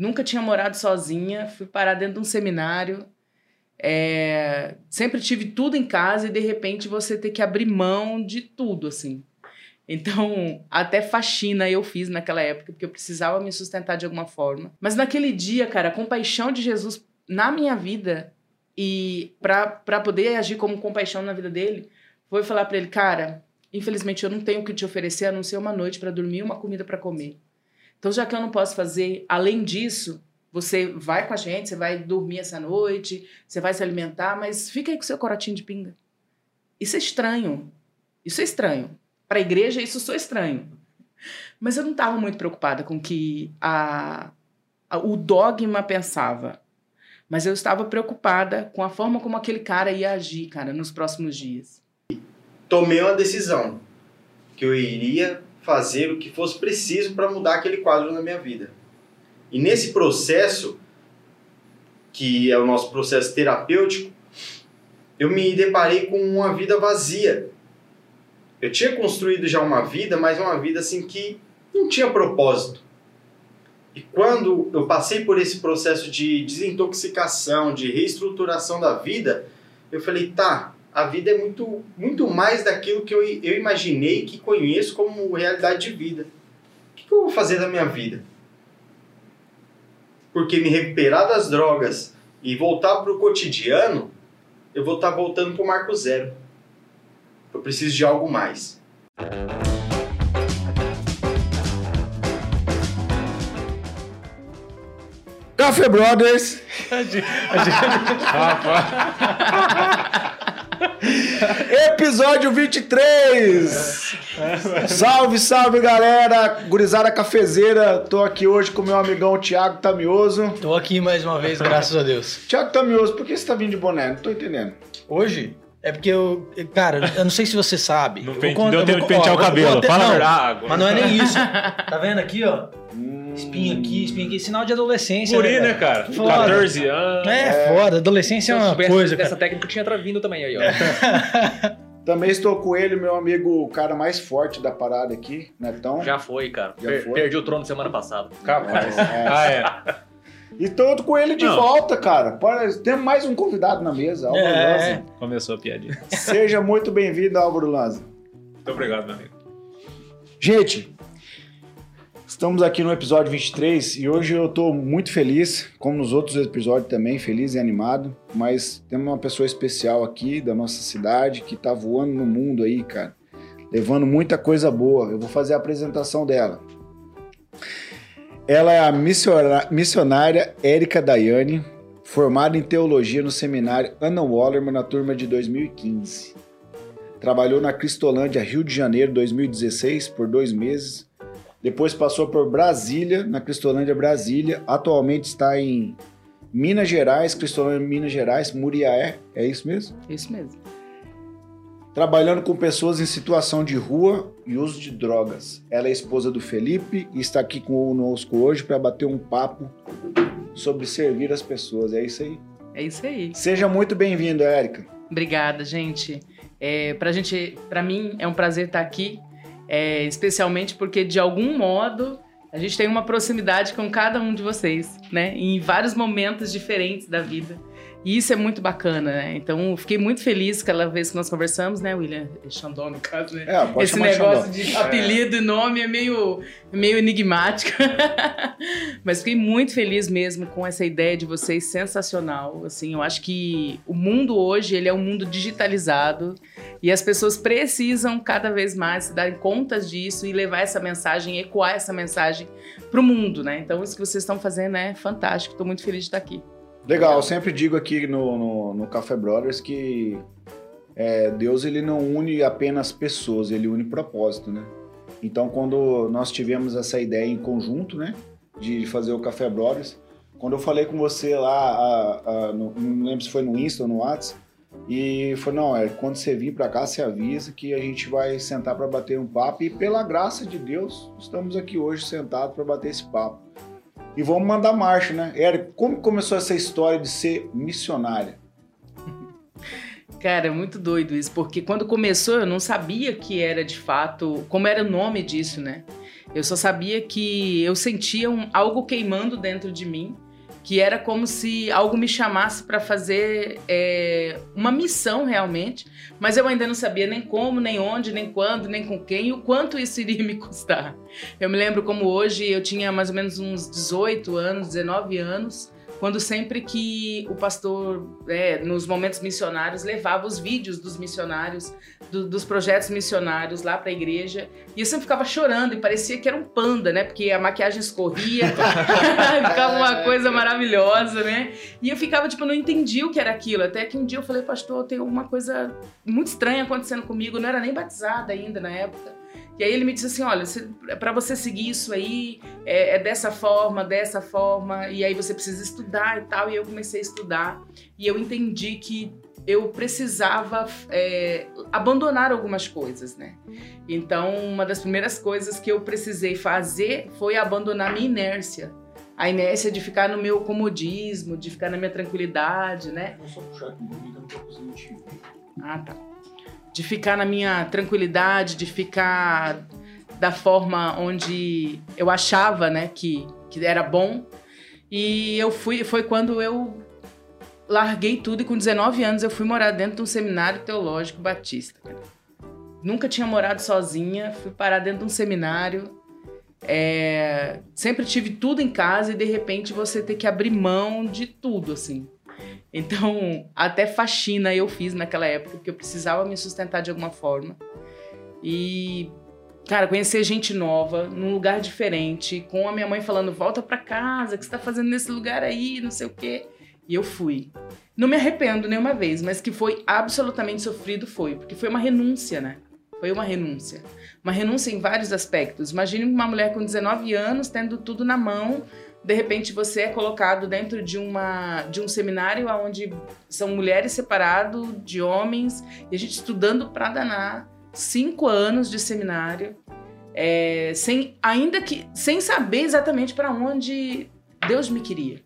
nunca tinha morado sozinha, fui parar dentro de um seminário. É, sempre tive tudo em casa e de repente você ter que abrir mão de tudo, assim. Então, até faxina eu fiz naquela época, porque eu precisava me sustentar de alguma forma. Mas naquele dia, cara, a compaixão de Jesus na minha vida e para poder agir como compaixão na vida dele, foi falar para ele, cara, infelizmente eu não tenho o que te oferecer a não ser uma noite para dormir uma comida para comer. Então, já que eu não posso fazer além disso, você vai com a gente, você vai dormir essa noite, você vai se alimentar, mas fica aí com seu corotinho de pinga. Isso é estranho. Isso é estranho. Para a igreja, isso sou estranho. Mas eu não estava muito preocupada com que a, a, o dogma pensava. Mas eu estava preocupada com a forma como aquele cara ia agir, cara, nos próximos dias. Tomei uma decisão que eu iria fazer o que fosse preciso para mudar aquele quadro na minha vida. E nesse processo, que é o nosso processo terapêutico, eu me deparei com uma vida vazia eu tinha construído já uma vida, mas uma vida assim que não tinha propósito. E quando eu passei por esse processo de desintoxicação, de reestruturação da vida, eu falei, tá, a vida é muito, muito mais daquilo que eu, eu imaginei que conheço como realidade de vida. O que, que eu vou fazer da minha vida? Porque me recuperar das drogas e voltar para o cotidiano, eu vou estar tá voltando para o marco zero. Eu preciso de algo mais. Café Brothers. Episódio 23! salve, salve galera! Gurizada cafezeira, tô aqui hoje com meu amigão Thiago Tamioso. Tô aqui mais uma vez, graças a Deus. Thiago Tamioso, por que você tá vindo de boné? Não tô entendendo. Hoje? É porque eu. Cara, eu não sei se você sabe. Não pen... deu tempo de pentear ó, o cabelo. Fala não, água. Mas não é nem isso. Tá vendo aqui, ó? Espinha aqui, espinha aqui. Sinal de adolescência. Guri, né, né cara? Foda. 14 anos. É, é, foda. Adolescência é uma coisa. Essa técnica tinha vindo também aí, ó. Também estou com ele, meu amigo, o cara mais forte da parada aqui, Netão. Já foi, cara. Já per foi? Perdi o trono semana passada. Capaz. É, é. Ah, é. E tô com ele de Não. volta, cara. Temos mais um convidado na mesa, Álvaro é. Lanza. Começou a piadinha. Seja muito bem-vindo, Álvaro Lanza. Muito obrigado, meu amigo. Gente, estamos aqui no episódio 23 e hoje eu tô muito feliz, como nos outros episódios também, feliz e animado, mas temos uma pessoa especial aqui da nossa cidade que tá voando no mundo aí, cara, levando muita coisa boa. Eu vou fazer a apresentação dela. Ela é a missionária Érica Daiane, formada em teologia no seminário Anna Wallerman na turma de 2015. Trabalhou na Cristolândia, Rio de Janeiro, 2016, por dois meses. Depois passou por Brasília, na Cristolândia Brasília. Atualmente está em Minas Gerais, Cristolândia Minas Gerais, Muriaé. É isso mesmo? Isso mesmo trabalhando com pessoas em situação de rua e uso de drogas. Ela é esposa do Felipe e está aqui conosco hoje para bater um papo sobre servir as pessoas. É isso aí? É isso aí. Seja muito bem-vindo, Érica. Obrigada, gente. É, pra gente, para mim é um prazer estar aqui, é, especialmente porque de algum modo a gente tem uma proximidade com cada um de vocês, né? Em vários momentos diferentes da vida. E isso é muito bacana, né? Então, fiquei muito feliz aquela vez que nós conversamos, né, William? Xandó, no caso, né? É, Esse negócio Xandó. de apelido e nome é meio, meio enigmático. Mas fiquei muito feliz mesmo com essa ideia de vocês, sensacional. Assim, eu acho que o mundo hoje, ele é um mundo digitalizado e as pessoas precisam cada vez mais se darem contas disso e levar essa mensagem, ecoar essa mensagem para o mundo, né? Então, isso que vocês estão fazendo é fantástico. Estou muito feliz de estar aqui. Legal, eu sempre digo aqui no, no, no Café Brothers que é, Deus ele não une apenas pessoas, ele une propósito, né? Então, quando nós tivemos essa ideia em conjunto, né, de fazer o Café Brothers, quando eu falei com você lá, a, a, no, não lembro se foi no Insta ou no WhatsApp, e foi não, é quando você vir para cá, você avisa que a gente vai sentar para bater um papo e pela graça de Deus, estamos aqui hoje sentados para bater esse papo e vamos mandar marcha, né? Érico, como começou essa história de ser missionária? Cara, é muito doido isso, porque quando começou eu não sabia que era de fato, como era o nome disso, né? Eu só sabia que eu sentia um, algo queimando dentro de mim, que era como se algo me chamasse para fazer é, uma missão realmente, mas eu ainda não sabia nem como, nem onde, nem quando, nem com quem e o quanto isso iria me custar. Eu me lembro como hoje eu tinha mais ou menos uns 18 anos, 19 anos quando sempre que o pastor, é, nos momentos missionários, levava os vídeos dos missionários, do, dos projetos missionários lá para a igreja, e eu sempre ficava chorando e parecia que era um panda, né? Porque a maquiagem escorria, ficava uma coisa maravilhosa, né? E eu ficava, tipo, não entendi o que era aquilo, até que um dia eu falei, pastor, tem alguma coisa muito estranha acontecendo comigo, eu não era nem batizada ainda na época. E aí ele me disse assim, olha, para você seguir isso aí, é, é, dessa forma, dessa forma, e aí você precisa estudar e tal. E eu comecei a estudar e eu entendi que eu precisava é, abandonar algumas coisas, né? Então, uma das primeiras coisas que eu precisei fazer foi abandonar minha inércia. A inércia de ficar no meu comodismo, de ficar na minha tranquilidade, né? Vou só puxar aqui um pouquinho que eu não tô conseguindo Ah, tá de ficar na minha tranquilidade, de ficar da forma onde eu achava, né, que, que era bom. E eu fui, foi quando eu larguei tudo e com 19 anos eu fui morar dentro de um seminário teológico batista. Nunca tinha morado sozinha, fui parar dentro de um seminário. É, sempre tive tudo em casa e de repente você ter que abrir mão de tudo, assim. Então, até faxina eu fiz naquela época, porque eu precisava me sustentar de alguma forma. E, cara, conhecer gente nova, num lugar diferente, com a minha mãe falando: volta para casa, o que você tá fazendo nesse lugar aí, não sei o quê. E eu fui. Não me arrependo nenhuma vez, mas que foi absolutamente sofrido foi, porque foi uma renúncia, né? Foi uma renúncia. Uma renúncia em vários aspectos. Imagine uma mulher com 19 anos tendo tudo na mão, de repente você é colocado dentro de, uma, de um seminário onde são mulheres separadas de homens, e a gente estudando para danar, cinco anos de seminário, é, sem ainda que sem saber exatamente para onde Deus me queria.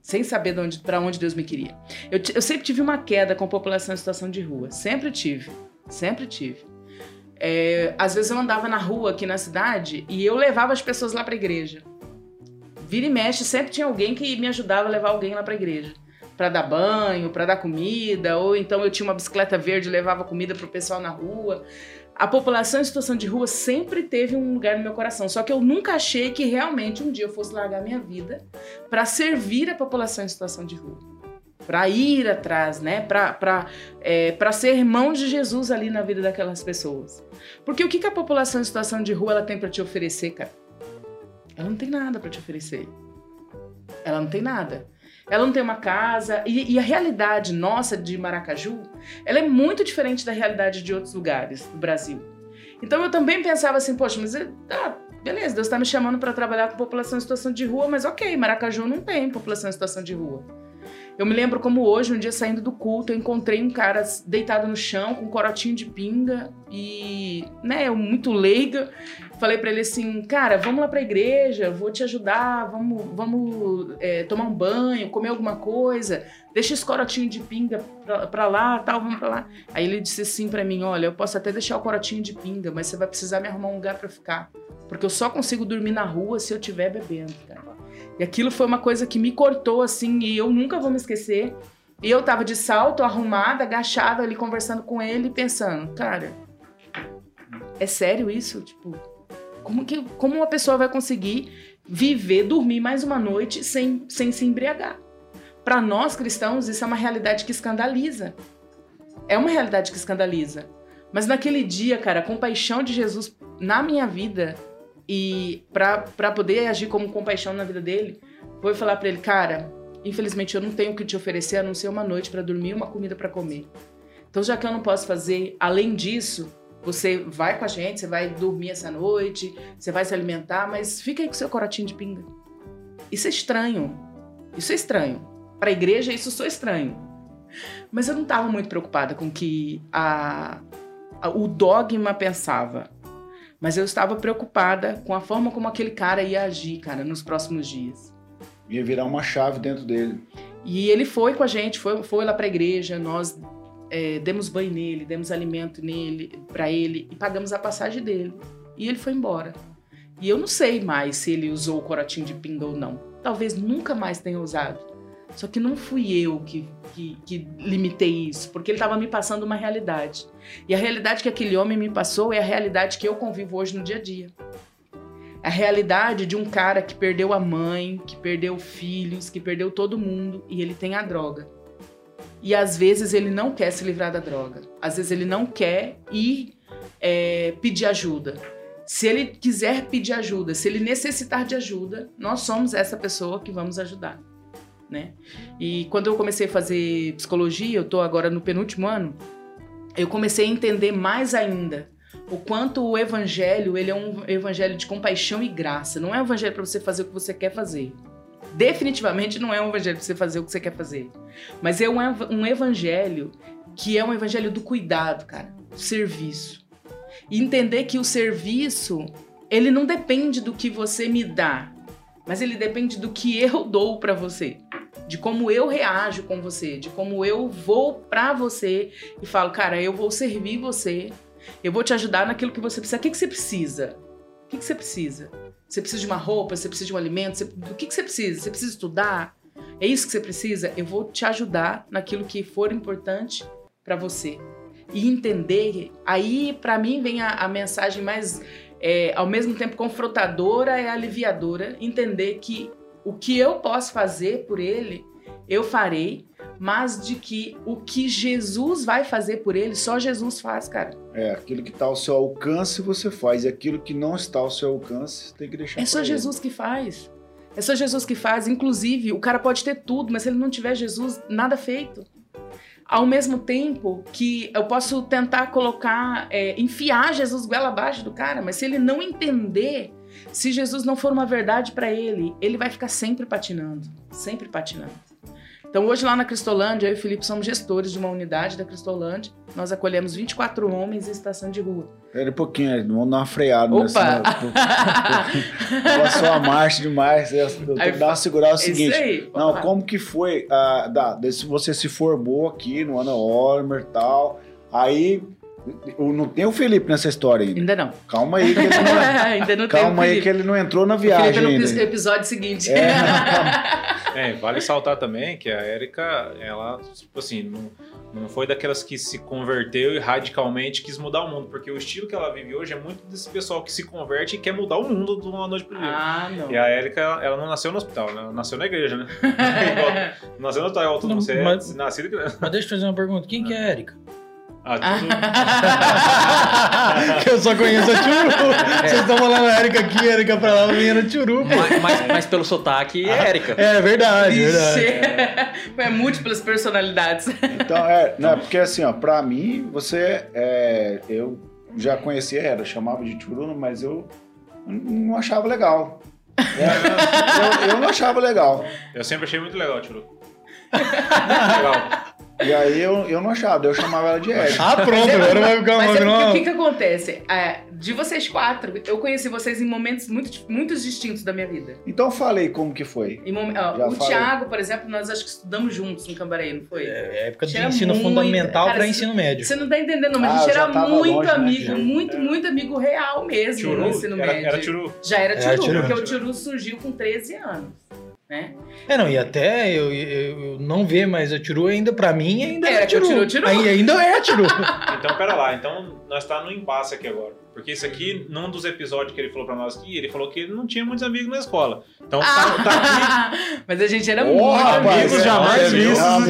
Sem saber para onde Deus me queria. Eu, eu sempre tive uma queda com população em situação de rua. Sempre tive. Sempre tive. É, às vezes eu andava na rua aqui na cidade e eu levava as pessoas lá para a igreja vira e mexe, sempre tinha alguém que me ajudava a levar alguém lá para a igreja. Para dar banho, para dar comida, ou então eu tinha uma bicicleta verde e levava comida pro pessoal na rua. A população em situação de rua sempre teve um lugar no meu coração, só que eu nunca achei que realmente um dia eu fosse largar minha vida para servir a população em situação de rua. Para ir atrás, né? Para é, ser irmão de Jesus ali na vida daquelas pessoas. Porque o que, que a população em situação de rua ela tem para te oferecer, cara? Ela não tem nada para te oferecer. Ela não tem nada. Ela não tem uma casa. E, e, a realidade nossa de Maracaju, ela é muito diferente da realidade de outros lugares do Brasil. Então eu também pensava assim, poxa, mas ah, beleza, Deus está me chamando para trabalhar com população em situação de rua, mas ok, Maracaju não tem população em situação de rua. Eu me lembro como hoje, um dia saindo do culto, eu encontrei um cara deitado no chão com um corotinho de pinga e, né, eu muito leiga. Falei para ele assim, cara, vamos lá pra igreja, vou te ajudar, vamos, vamos é, tomar um banho, comer alguma coisa, deixa esse corotinho de pinga pra lá, tal, vamos pra lá. Aí ele disse assim para mim, olha, eu posso até deixar o corotinho de pinga, mas você vai precisar me arrumar um lugar para ficar, porque eu só consigo dormir na rua se eu estiver bebendo, cara. E aquilo foi uma coisa que me cortou, assim, e eu nunca vou me esquecer. E eu tava de salto, arrumada, agachada ali conversando com ele, pensando, cara, é sério isso? Tipo, como, que, como uma pessoa vai conseguir viver, dormir mais uma noite sem, sem se embriagar? Para nós cristãos, isso é uma realidade que escandaliza. É uma realidade que escandaliza. Mas naquele dia, cara, a compaixão de Jesus na minha vida e para poder agir como compaixão na vida dele, foi falar para ele, cara, infelizmente eu não tenho o que te oferecer a não ser uma noite para dormir uma comida para comer. Então, já que eu não posso fazer além disso, você vai com a gente, você vai dormir essa noite, você vai se alimentar, mas fica aí com seu corotinho de pinga. Isso é estranho. Isso é estranho. Para a igreja, isso sou estranho. Mas eu não estava muito preocupada com que a, a, o dogma pensava. Mas eu estava preocupada com a forma como aquele cara ia agir, cara, nos próximos dias. Ia virar uma chave dentro dele. E ele foi com a gente, foi, foi lá para a igreja, nós é, demos banho nele, demos alimento nele, para ele e pagamos a passagem dele. E ele foi embora. E eu não sei mais se ele usou o corotinho de pinga ou não. Talvez nunca mais tenha usado. Só que não fui eu que, que, que limitei isso, porque ele estava me passando uma realidade. E a realidade que aquele homem me passou é a realidade que eu convivo hoje no dia a dia. A realidade de um cara que perdeu a mãe, que perdeu filhos, que perdeu todo mundo e ele tem a droga. E às vezes ele não quer se livrar da droga. Às vezes ele não quer ir é, pedir ajuda. Se ele quiser pedir ajuda, se ele necessitar de ajuda, nós somos essa pessoa que vamos ajudar. Né? E quando eu comecei a fazer psicologia, eu estou agora no penúltimo ano, eu comecei a entender mais ainda o quanto o evangelho ele é um evangelho de compaixão e graça. Não é um evangelho para você fazer o que você quer fazer. Definitivamente não é um evangelho para você fazer o que você quer fazer. Mas é um, um evangelho que é um evangelho do cuidado, cara, do serviço. E entender que o serviço, ele não depende do que você me dá, mas ele depende do que eu dou para você, de como eu reajo com você, de como eu vou para você e falo, cara, eu vou servir você, eu vou te ajudar naquilo que você precisa. O que, que você precisa? O que, que você precisa? Você precisa de uma roupa? Você precisa de um alimento? Você... O que, que você precisa? Você precisa estudar? É isso que você precisa? Eu vou te ajudar naquilo que for importante para você. E entender, aí para mim vem a, a mensagem mais, é, ao mesmo tempo confrontadora e aliviadora, entender que o que eu posso fazer por ele, eu farei, mas de que o que Jesus vai fazer por ele, só Jesus faz, cara. É, aquilo que está ao seu alcance você faz, e aquilo que não está ao seu alcance tem que deixar. É só Jesus ele. que faz. É só Jesus que faz. Inclusive, o cara pode ter tudo, mas se ele não tiver Jesus, nada feito. Ao mesmo tempo que eu posso tentar colocar, é, enfiar Jesus goela abaixo do cara, mas se ele não entender, se Jesus não for uma verdade para ele, ele vai ficar sempre patinando, sempre patinando. Então, hoje lá na Cristolândia, eu e o Felipe somos gestores de uma unidade da Cristolândia. Nós acolhemos 24 homens em estação de rua. Pera um pouquinho, vamos dar uma freada. Opa! Passou a marcha demais. Eu tenho que dar uma segurada. É o seguinte. Aí, não, como que foi? Ah, da, se você se formou aqui no Ana Olmer e tal, aí não tem o Felipe nessa história ainda. Ainda não. Calma aí que ele não, ainda não calma aí que ele não entrou na viagem. Felipe ainda. no episódio seguinte. É, É, vale saltar também que a Erika, ela, tipo assim, não, não foi daquelas que se converteu e radicalmente quis mudar o mundo, porque o estilo que ela vive hoje é muito desse pessoal que se converte e quer mudar o mundo de uma noite pro dia. Ah, não. E a Erika, ela, ela não nasceu no hospital, ela nasceu na igreja, né? Igual- nasceu no hospital, todo Não, mundo. Você é mas- nascido... Mas deixa eu fazer uma pergunta. Quem que é a Erika? Ah, tudo... que eu só conheço a Tchuru. Vocês estão falando a Erika aqui, a Erika pra lá, eu vinha no Tchuru. Mas, mas- mas pelo sotaque é Érica. É verdade, verdade. Vixe. É múltiplas personalidades. Então, é, não, é porque assim, ó, pra mim, você, é, eu já conhecia ela, chamava de Churuna, mas eu não achava legal. É, eu, eu não achava legal. Eu sempre achei muito legal, Tiro. legal. E aí eu, eu não achava, eu chamava ela de Érica. Ah, pronto, agora vai ficar Mas uma é não. o que, que acontece? É, de vocês quatro, eu conheci vocês em momentos muito, muito distintos da minha vida. Então falei como que foi. Em mom- Já o falei. Thiago, por exemplo, nós acho que estudamos juntos em Cambarei, não foi? É época de ensino muito- fundamental cara, pra se- ensino médio. Você não tá entendendo, mas Ah, a gente era muito longe, né? amigo, Já. muito, muito amigo real mesmo Tchuru, no ensino era, médio. era Tchuru. Já era Tchuru, Tchuru. porque o Tchuru surgiu com 13 anos, né? É, não, e até eu, eu- eu não ver mais a Tchuru ainda, pra mim, ainda Era é eu Tchuru. Tchuru, Tchuru. Aí, ainda é a Tchuru. Então, pera lá. Então, nós tá no impasse aqui agora. Porque isso aqui, num dos episódios que ele falou pra nós aqui, ele falou que ele não tinha muitos amigos na escola. Então, tá, tá aqui. Mas a gente era Ô, muito rapaz, amigos é, jamais é, vistos.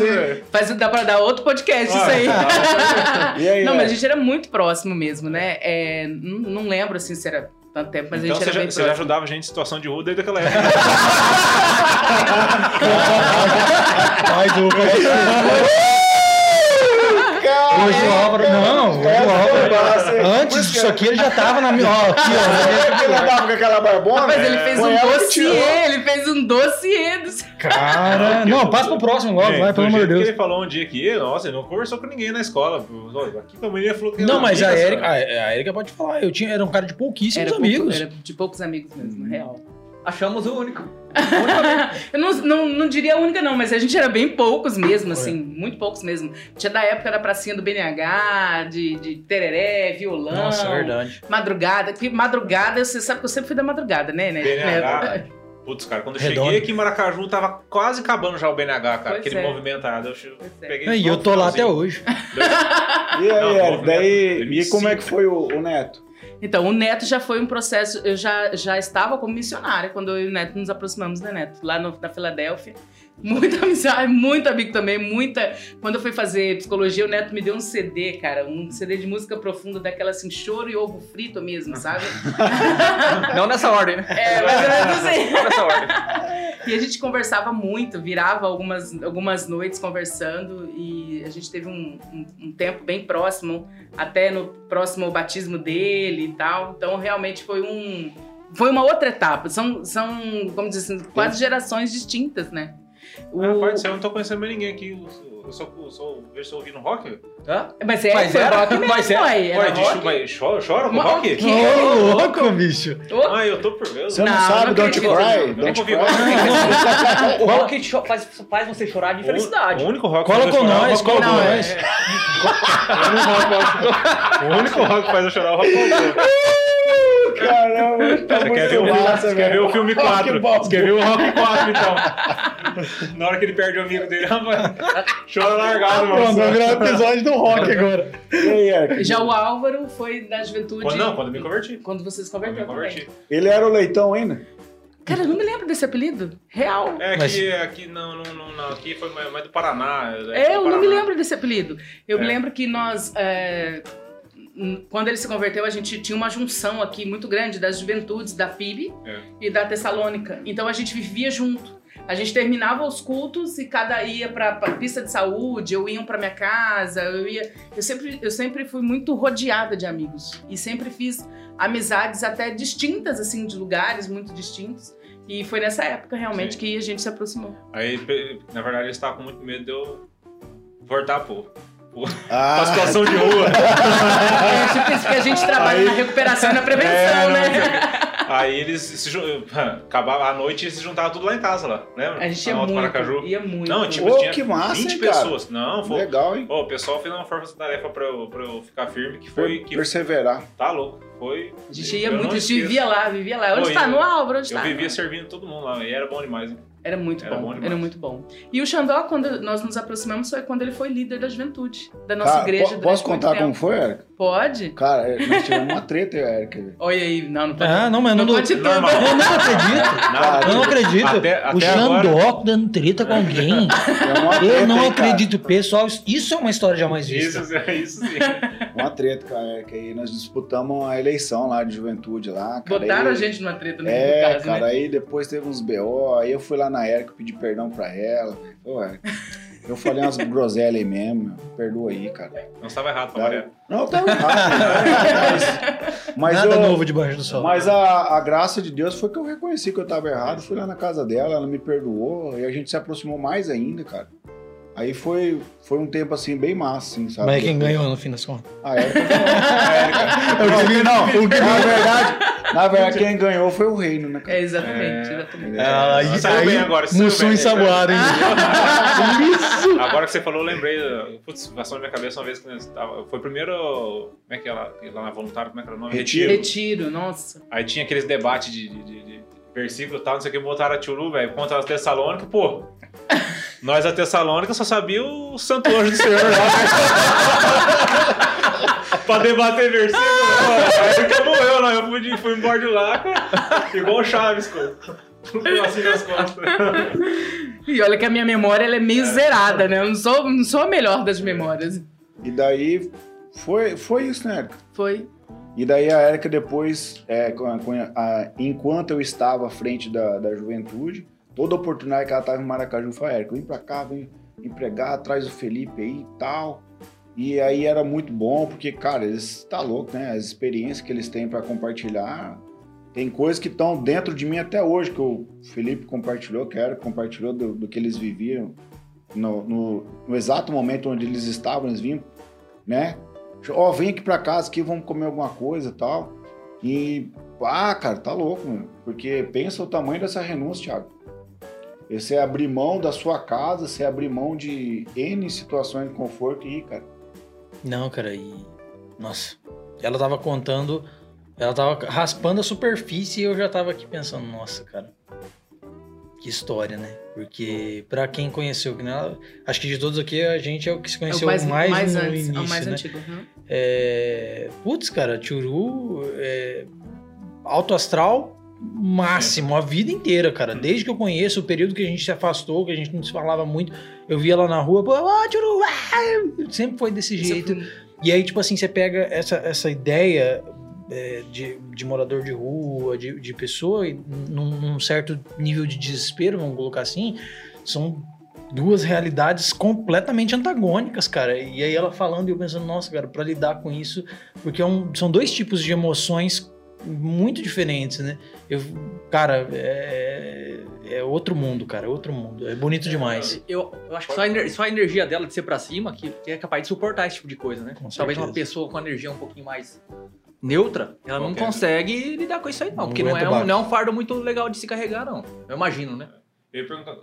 vistos. Faz, dá pra dar outro podcast isso aí. E aí, Não, é? mas a gente era muito próximo mesmo, né? É, não, não lembro assim se era tanto tempo, mas Então, a gente você era já, você já ajudava a gente em situação de rua desde aquela época. Ai, do Hoje o Álvaro. Não, hoje o Álvaro. Antes disso aqui, ele já tava na minha. Ó, aqui, ó. Ele andava com aquela barbona. Mas ele fez um que dossiê, ele fez um dossiê do... Cara. Não, passa pro próximo logo, É, vai, pelo amor de que Deus. ele falou um dia aqui, nossa, ele não conversou com ninguém na escola. Aqui a menina falou que Não, mas a Erika, pode falar. Eu tinha, era um cara de pouquíssimos amigos. era de poucos amigos mesmo, na real. Achamos o único. Eu não, não, não diria a única, não, mas a gente era bem poucos mesmo, assim, muito poucos mesmo. Tinha da época da pracinha do BNH, de, de tereré, violão. Nossa, é verdade. Madrugada, que madrugada, você sabe que eu sempre fui da madrugada, né? né? BNH. né? Putz, cara, quando eu Redondo. cheguei aqui em Maracaju, tava quase acabando já o BNH, cara. Pois aquele é. movimentado. Eu é. peguei E eu tô lá até hoje. E aí, Não, daí, e como é que foi o, o Neto? Então, o Neto já foi um processo. Eu já, já estava como missionária quando eu e o Neto nos aproximamos, né, Neto? Lá no, na Filadélfia. Muita amizade, muito amigo também, muita. Quando eu fui fazer psicologia, o Neto me deu um CD, cara, um CD de música profunda, daquela assim, choro e ovo frito mesmo, sabe? Não nessa ordem, né? É, menos assim. Não nessa ordem. E a gente conversava muito, virava algumas, algumas noites conversando e a gente teve um, um- um tempo bem próximo, até no próximo batismo dele e tal. Então realmente foi um. Foi uma outra etapa. São, são como dizer assim, quase gerações distintas, né? O- Ah, pode ser, eu não tô conhecendo mais ninguém aqui. Eu só, eu só eu ouvindo rock. Hã? Mas é, Mas foi era? rock mesmo, Mas era? ué, era Ué, rock. mas chora, chora com rock? Que? Ô, louco, bicho. Ah, eu tô por ver. Você não, Não, sabe não Don't Cry? não. Eu nunca Don't ouvi Cry? rock. O rock faz, faz você chorar de felicidade. O único rock Cola que faz com é o nós, rock cola com nós. O único rock que faz eu chorar é o rock. Caramba, tá Você muito quer ver, o, massa, você quer ver o filme Rock 4? Balboa. Você quer ver o Rock 4, então? Na hora que ele perde o amigo dele, chora largado, Pronto, mano. vamos virar episódio do rock agora. Eric? Já o Álvaro foi da juventude. Quando, não, quando eu me converti. Quando vocês me converteram converti. também. Ele era o leitão ainda? Cara, eu não me lembro desse apelido. Real. É, Mas- aqui, aqui, não, não, não, não, aqui foi mais, do Paraná. É, eu do não me Paraná. lembro desse apelido. Eu me É. lembro que nós. é, quando ele se converteu, a gente tinha uma junção aqui muito grande das juventudes da PIB É. e da Tessalônica. Então a gente vivia junto. A gente terminava os cultos e cada ia pra pista de saúde, ou iam pra minha casa, eu ia. Eu sempre, eu sempre fui muito rodeada de amigos. E sempre fiz amizades até distintas, assim, de lugares muito distintos. E foi nessa época realmente Sim. que a gente se aproximou. Aí, na verdade, eles estavam com muito medo de eu voltar pro, pra Ah, situação de rua. É, tipo isso que a gente trabalha Aí- na recuperação e na prevenção, É, não, né? Aí eles se acabava a noite e se juntavam tudo lá em casa lá, lembra? A gente ia muito, Maracaju. ia muito. Não, tipo, Ô, tinha que massa, 20 hein, cara? pessoas. Não, foi. legal, hein? Ô, o pessoal fez uma força-tarefa pra eu, pra eu ficar firme, que foi. Que Perseverar. tá louco. Foi. A gente ia eu muito, a gente vivia lá, vivia lá. Onde Pô, tá? eu- No Álvaro, onde Eu tá? vivia servindo todo mundo lá, e era bom demais, hein? Era muito Era bom, bom era muito bom. E o Xandó, quando nós nos aproximamos, foi quando ele foi líder da juventude, da nossa Cara, igreja. po- posso contar como foi, Eric? Pode? Cara, é, nós tivemos uma treta, Eric. Olha aí, não, não pode. Ah, não, mas não, não do- pode tudo. normal. Eu não acredito. Nada. Eu não acredito. Até- o até agora- Xandó dando treta com alguém. É Eu não acredito, pessoal. Isso é uma história jamais vista. Isso, isso sim. Cara? Uma treta, cara, Eric. Aí nós disputamos a eleição lá de juventude lá. Cara, Botaram aí- a gente numa treta, né, É, no caso, cara, né? aí depois teve uns BO, aí eu fui lá na Eric pedir perdão pra ela. Ô, Eric, eu falei umas groselhas aí mesmo, perdoa aí, cara. Não estava errado, Tá. Maria. Não, tá errado. mas mas Nada eu, novo debaixo do sol. Mas a, a graça de Deus foi que eu reconheci que eu tava errado, fui lá na casa dela, ela me perdoou e a gente se aproximou mais ainda, cara. Aí foi, foi um tempo assim bem massa, assim, sabe? Mas quem ganhou no fim das contas? A Erika ganhou. Não, não, na verdade, na verdade, quem ganhou foi o reino, né? É, exatamente, É. exatamente. Ah, Você saiu bem agora, você Mussum ensaboado, hein? Agora que você falou, eu lembrei. Putz, passou na minha cabeça uma vez que tava, foi o primeiro. Como é que é lá, lá na voluntária? Como é que era o nome? Retiro. Retiro, nossa. Aí tinha aqueles debates de, de, de- de versículo e tal, não sei o que, botaram a Tchulu, velho, contra as Tessalônica, pô. Nós, a Tessalônica, só sabia o Santo Anjo do Senhor lá. pra debater versículo. pô. Aí que morreu, não. Eu fui, fui embora de lá, cara. Igual o Chaves, pô. Assim nas costas. E olha que a minha memória ela é meio zerada, né? Eu não sou, não sou a melhor das memórias. E daí foi, foi isso, né, Erika? Foi. E daí a Érica depois, é, com a- com a- enquanto eu estava à frente da, da juventude, toda oportunidade que ela estava em Maracaju foi, Érica, vem pra cá, vem empregar, traz o Felipe aí e tal. E aí era muito bom, porque, cara, eles, tá louco, né? As experiências que eles têm para compartilhar, tem coisas que estão dentro de mim até hoje, que o Felipe compartilhou, que a Érica compartilhou do, do que eles viviam no, no- no exato momento onde eles estavam, eles vinham, né? Ó, vem aqui pra casa que vamos comer alguma coisa e tal. E, ah, cara, tá louco, meu. Porque pensa o tamanho dessa renúncia, Thiago. Você abrir mão da sua casa, você abrir mão de N situações de conforto e ir, cara. Não, cara, e. Nossa. Ela tava contando. Ela tava raspando a superfície e eu já tava aqui pensando, nossa, cara. Que história, né? Porque pra quem conheceu, acho que de todos aqui a gente é o que se É conheceu o mais, mais, mais no antes, início, é o mais né? antigo. uhum. É, Putz, cara, Tchuru é, alto astral máximo a vida inteira, cara. Desde que eu conheço, o período que a gente se afastou, que a gente não se falava muito, eu via ela na rua, pô, ó, Tchuru, ah! sempre foi desse jeito. Isso E aí, tipo assim, você pega essa, essa ideia é, de, de morador de rua, de, de pessoa, e num, num certo nível de desespero, vamos colocar assim, são duas realidades completamente antagônicas, cara. E aí ela falando e eu pensando, nossa, cara, pra lidar com isso, porque é um- são dois tipos de emoções muito diferentes, né? Eu, cara, é, é outro mundo, cara, é outro mundo. É bonito demais. Eu, eu acho que só a, ener- só a energia dela de ser pra cima que, que é capaz de suportar esse tipo de coisa, né? Com Talvez uma certeza. pessoa com energia um pouquinho mais neutra, ela não consegue lidar com isso aí, não. Não porque não é, um, não é um fardo muito legal de se carregar, não. Eu imagino, né? Eu ia perguntar,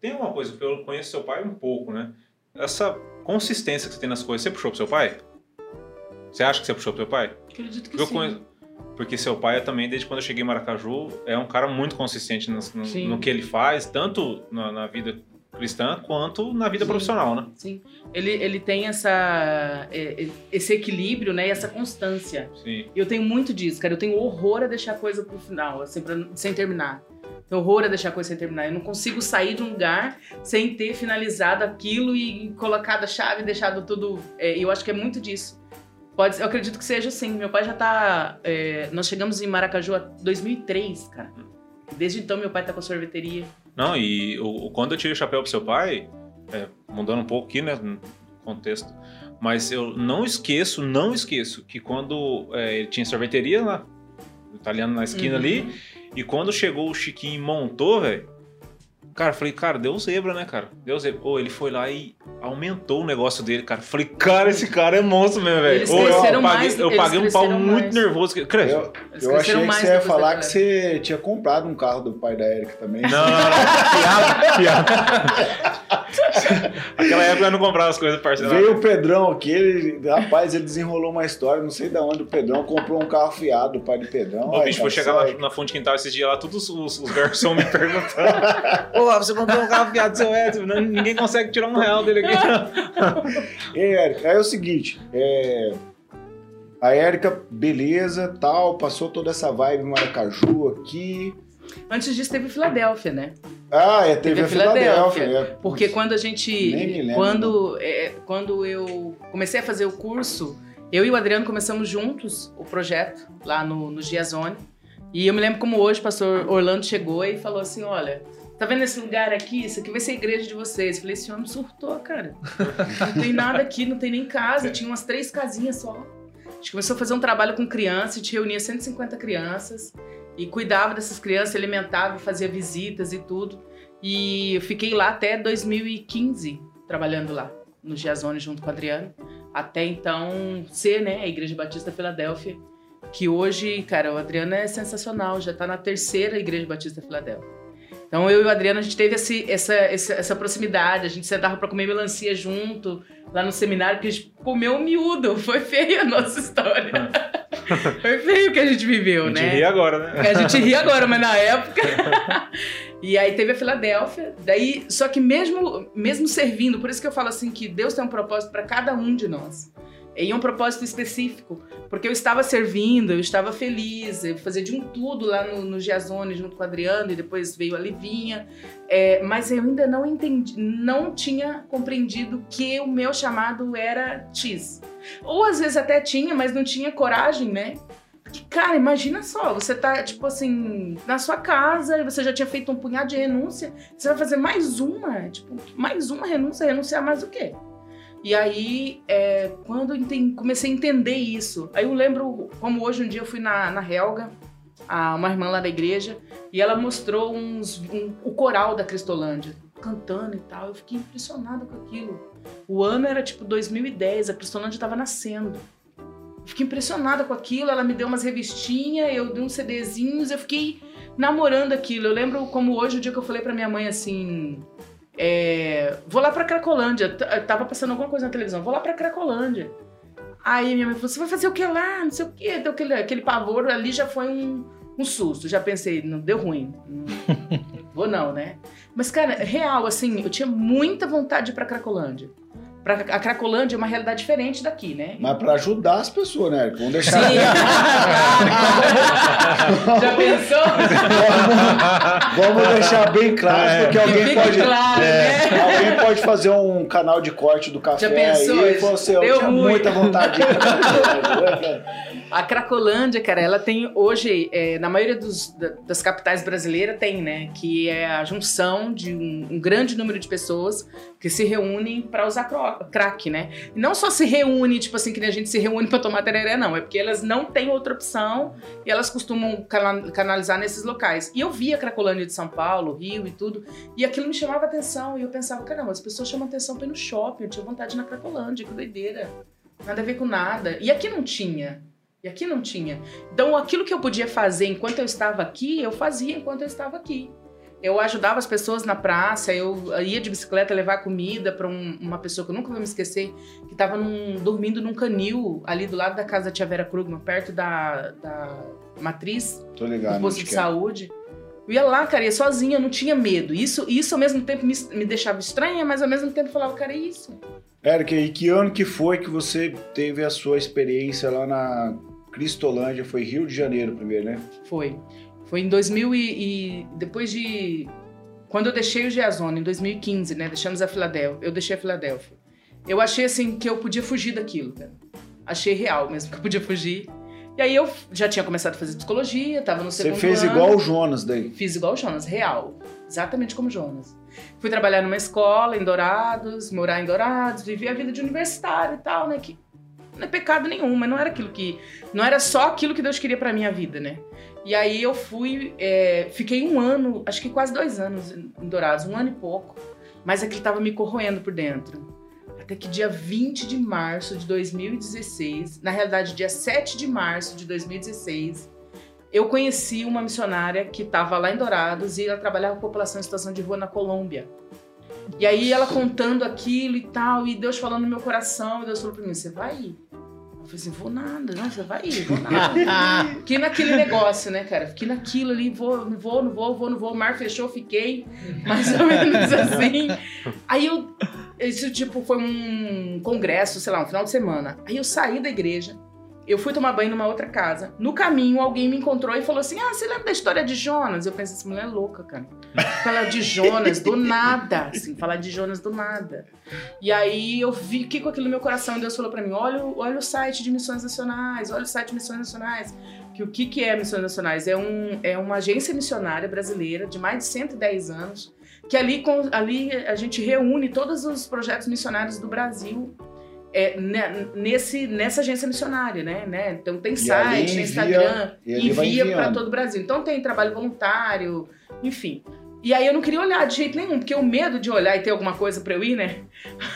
tem uma coisa, porque eu conheço seu pai um pouco, né? Essa consistência que você tem nas coisas, você puxou pro seu pai? Você acha que você puxou pro seu pai? Acredito que Eu sim. conheço. Porque seu pai é também, desde quando eu cheguei em Maracaju, é um cara muito consistente no, no- no que ele faz, tanto na, na vida cristã quanto na vida Sim. profissional, né? Sim. Ele, ele tem essa, é, é, esse equilíbrio, né? E essa constância. Sim. E eu tenho muito disso, cara. Eu tenho horror a deixar coisa pro final, assim, pra- sem terminar. Tenho horror a deixar coisa sem terminar. Eu não consigo sair de um lugar sem ter finalizado aquilo e colocado a chave deixado tudo. é, eu acho que é muito disso. Pode, ser- eu acredito que seja assim. Meu pai já tá. é, nós chegamos em Maracaju em 2003, cara. Desde então, meu pai tá com a sorveteria. Não, e o, quando eu tirei o chapéu pro seu pai, é, mudando um pouco aqui, né, no contexto, mas eu não esqueço, não esqueço, que quando é, ele tinha sorveteria lá, italiano na esquina Uhum. ali, e quando chegou o Chiquinho e montou, velho, cara, eu falei, cara, deu zebra, né, cara? Deu zebra. Pô, ele foi lá e aumentou o negócio dele, cara. Falei, cara, esse cara é monstro mesmo, velho. Eles Ô, eu cresceram paguei, mais- eu paguei um pau cresceram muito mais. nervoso. que- Cresce. Eu, eu achei que mais você ia falar que você tinha comprado um carro do pai da Erika também. Não, não, não. piada, piada. Aquela época eu não comprava as coisas parceladas. Veio o Pedrão aqui, ele, rapaz, ele desenrolou uma história, não sei de onde o Pedrão comprou um carro fiado do pai do Pedrão. Ô, Ai, bicho, foi chegar lá na fonte quintal esses dias lá, todos os, os garçons me perguntando. Ô, você comprou um carro fiado do seu Edson? Ninguém consegue tirar um real dele aqui. Ei, Érica, é o seguinte, é, a Érica, beleza, tal, passou toda essa vibe Maracaju aqui. Antes disso, teve Filadélfia, né? Ah, é, teve, Teve a Filadélfia. Filadélfia, é. Porque quando a gente. Nem me lembro, quando, é, quando eu comecei a fazer o curso, eu e o Adriano começamos juntos o projeto lá no, no Giazone. E eu me lembro como hoje o pastor Orlando chegou e falou assim: olha. Tá vendo esse lugar aqui? Isso aqui vai ser a igreja de vocês. Eu falei, esse homem surtou, cara. Não tem nada aqui, não tem nem casa. Tinha umas três casinhas só. A gente começou a fazer um trabalho com crianças, a gente reunia 150 crianças e cuidava dessas crianças, alimentava, fazia visitas e tudo. E eu fiquei lá até 2015, trabalhando lá, no Giazone, junto com o Adriano. Até então ser, né, a Igreja Batista Filadélfia. Que hoje, cara, o Adriano é sensacional, já tá na terceira Igreja Batista Filadélfia. Então eu e o Adriano, a gente teve esse, essa, essa, essa proximidade, a gente sentava pra comer melancia junto, lá no seminário, porque a gente comeu miúdo. Foi feia a nossa história. Foi feio o que a gente viveu, A gente né? ri agora, né? A gente ri agora, mas na época. e aí teve a Filadélfia. Daí, só que mesmo, mesmo servindo, por isso que eu falo assim que Deus tem um propósito para cada um de nós. E um propósito específico. Porque eu estava servindo, eu estava feliz, eu fazia de um tudo lá no, no Giazone junto com o Adriano, e depois veio a Livinha. É, mas eu ainda não entendi, não tinha compreendido que o meu chamado era X. Ou às vezes até tinha, mas não tinha coragem, né? Porque, cara, imagina só, você tá, tipo assim, na sua casa e você já tinha feito um punhado de renúncia, você vai fazer mais uma, tipo, mais uma renúncia, renunciar mais o quê? E aí, é, quando eu enten- comecei a entender isso, aí eu lembro como hoje um dia eu fui na, na Helga, a, uma irmã lá da igreja, e ela mostrou uns, um- o coral da Cristolândia, cantando e tal. Eu fiquei impressionada com aquilo. O ano era tipo 2010, a Cristolândia estava nascendo. Eu Fiquei impressionada com aquilo. Ela me deu umas revistinhas, eu dei uns CDzinhos, eu fiquei namorando aquilo. Eu lembro como hoje, o dia que eu falei pra minha mãe assim. É, vou lá pra Cracolândia. T- Tava passando alguma coisa na televisão. Vou lá pra Cracolândia. Aí minha mãe falou: Você vai fazer o que lá? Não sei o quê. Deu aquele, aquele pavor ali já foi um, um susto. Já pensei: Não deu ruim. Não- vou não, né? Mas, cara, real, assim, eu tinha muita vontade de ir pra Cracolândia. Pra, a Cracolândia é uma realidade diferente daqui, né? Mas pra ajudar as pessoas, né? Vamos deixar. Já pensou? Vamos deixar bem claro, porque Que alguém pode. claro, é, né? Alguém pode fazer um canal de corte do café Já pensou? aí falar assim, eu Deu tinha ruim. muita vontade de. A Cracolândia, cara, ela tem hoje, é, na maioria dos- da- das capitais brasileiras, tem, né? Que é a junção de um, um grande número de pessoas que se reúnem para usar crack, né? E não só se reúne, tipo assim, que a gente se reúne para tomar tereré, não. É porque elas não têm outra opção e elas costumam cana- canalizar nesses locais. E eu via a Cracolândia de São Paulo, Rio e tudo, e aquilo me chamava atenção. E eu pensava, caramba, as pessoas chamam atenção no shopping. Eu tinha vontade na Cracolândia, que doideira. Nada a ver com nada. E aqui não tinha. E aqui não tinha. Então, aquilo que eu podia fazer enquanto eu estava aqui, eu fazia enquanto eu estava aqui. Eu ajudava as pessoas na praça, eu ia de bicicleta levar comida para uma pessoa que eu nunca vou me esquecer, que estava dormindo num canil ali do lado da casa da tia Vera Krugman, perto da, da matriz, Tô ligado. do posto de é. saúde. Eu ia lá, cara, ia sozinha, eu não tinha medo. Isso, isso ao mesmo tempo me, me deixava estranha, mas ao mesmo tempo falava, cara, é isso. Eric, e que ano que foi que você teve a sua experiência lá na Cristolândia? Foi Rio de Janeiro primeiro, né? Foi. Foi em 2000 e, e depois de quando eu deixei o Geazona em 2015, né? Deixamos a Filadélfia. Eu deixei a Filadélfia. Eu achei assim que eu podia fugir daquilo, cara. Achei real mesmo que eu podia fugir. E aí eu já tinha começado a fazer psicologia, tava no Você segundo fez ano. igual o Jonas daí. Fiz igual o Jonas, real. Exatamente como o Jonas. Fui trabalhar numa escola em Dourados, morar em Dourados, viver a vida de universitário e tal, né? Que não é pecado nenhum, mas não era aquilo que. Não era só aquilo que Deus queria pra minha vida, né? E aí eu fui. é, fiquei um ano, acho que quase dois anos em Dourados, um ano e pouco. Mas aquilo tava me corroendo por dentro. Até que dia 20 de março de 2016, na realidade, dia 7 de março de 2016, eu conheci uma missionária que estava lá em Dourados e ela trabalhava com população em situação de rua na Colômbia. E aí ela contando aquilo e tal, e Deus falando no meu coração, e Deus falou pra mim, você vai ir? Eu falei assim, vou nada, não, você vai ir, vou nada. Fiquei naquele negócio, né, cara? Fiquei naquilo ali, vou, não vou, não vou, vou, não vou. O mar fechou, fiquei, mais ou menos assim. Aí eu, isso tipo, foi um congresso, sei lá, um final de semana. Aí eu saí da igreja, eu fui tomar banho numa outra casa. No caminho, alguém me encontrou e falou assim: Ah, você lembra da história de Jonas? Eu pensei, essa mulher é louca, cara. Falar de Jonas do nada, assim, falar de Jonas do nada. E aí eu fiquei com aquilo no meu coração e Deus falou pra mim: olha, olha o site de Missões Nacionais, olha o site de Missões Nacionais. Que o que, que é Missões Nacionais? É, um, é uma agência missionária brasileira de mais de 110 anos, que ali, ali a gente reúne todos os projetos missionários do Brasil é, ne- nesse, nessa agência missionária, né? né? Então tem E site, tem Instagram, envia para todo o Brasil. Então tem trabalho voluntário, enfim. E aí eu não queria olhar de jeito nenhum, porque o medo de olhar e ter alguma coisa para eu ir, né?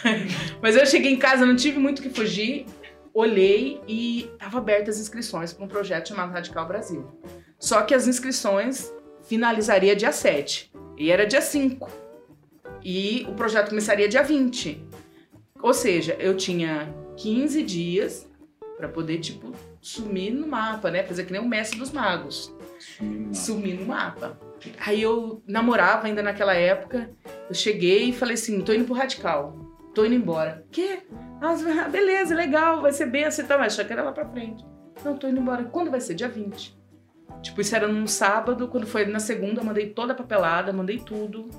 Mas eu cheguei em casa, não tive muito o que fugir, olhei e tava abertas as inscrições para um projeto chamado Radical Brasil. Só que as inscrições finalizaria dia 7 e era dia 5. E o projeto começaria dia 20. Ou seja, eu tinha 15 dias para poder, tipo, sumir no mapa, né? Fazer que nem o mestre dos magos. Sumir no mapa. Aí eu namorava ainda naquela época. Eu cheguei e falei assim: tô indo pro radical. Tô indo embora. Quê? Ah, beleza, legal, vai ser bem assim, tá? Mas achei que era lá pra frente. Não, tô indo embora. Quando vai ser? Dia 20. Tipo, isso era num sábado, quando foi na segunda, eu mandei toda a papelada, mandei tudo.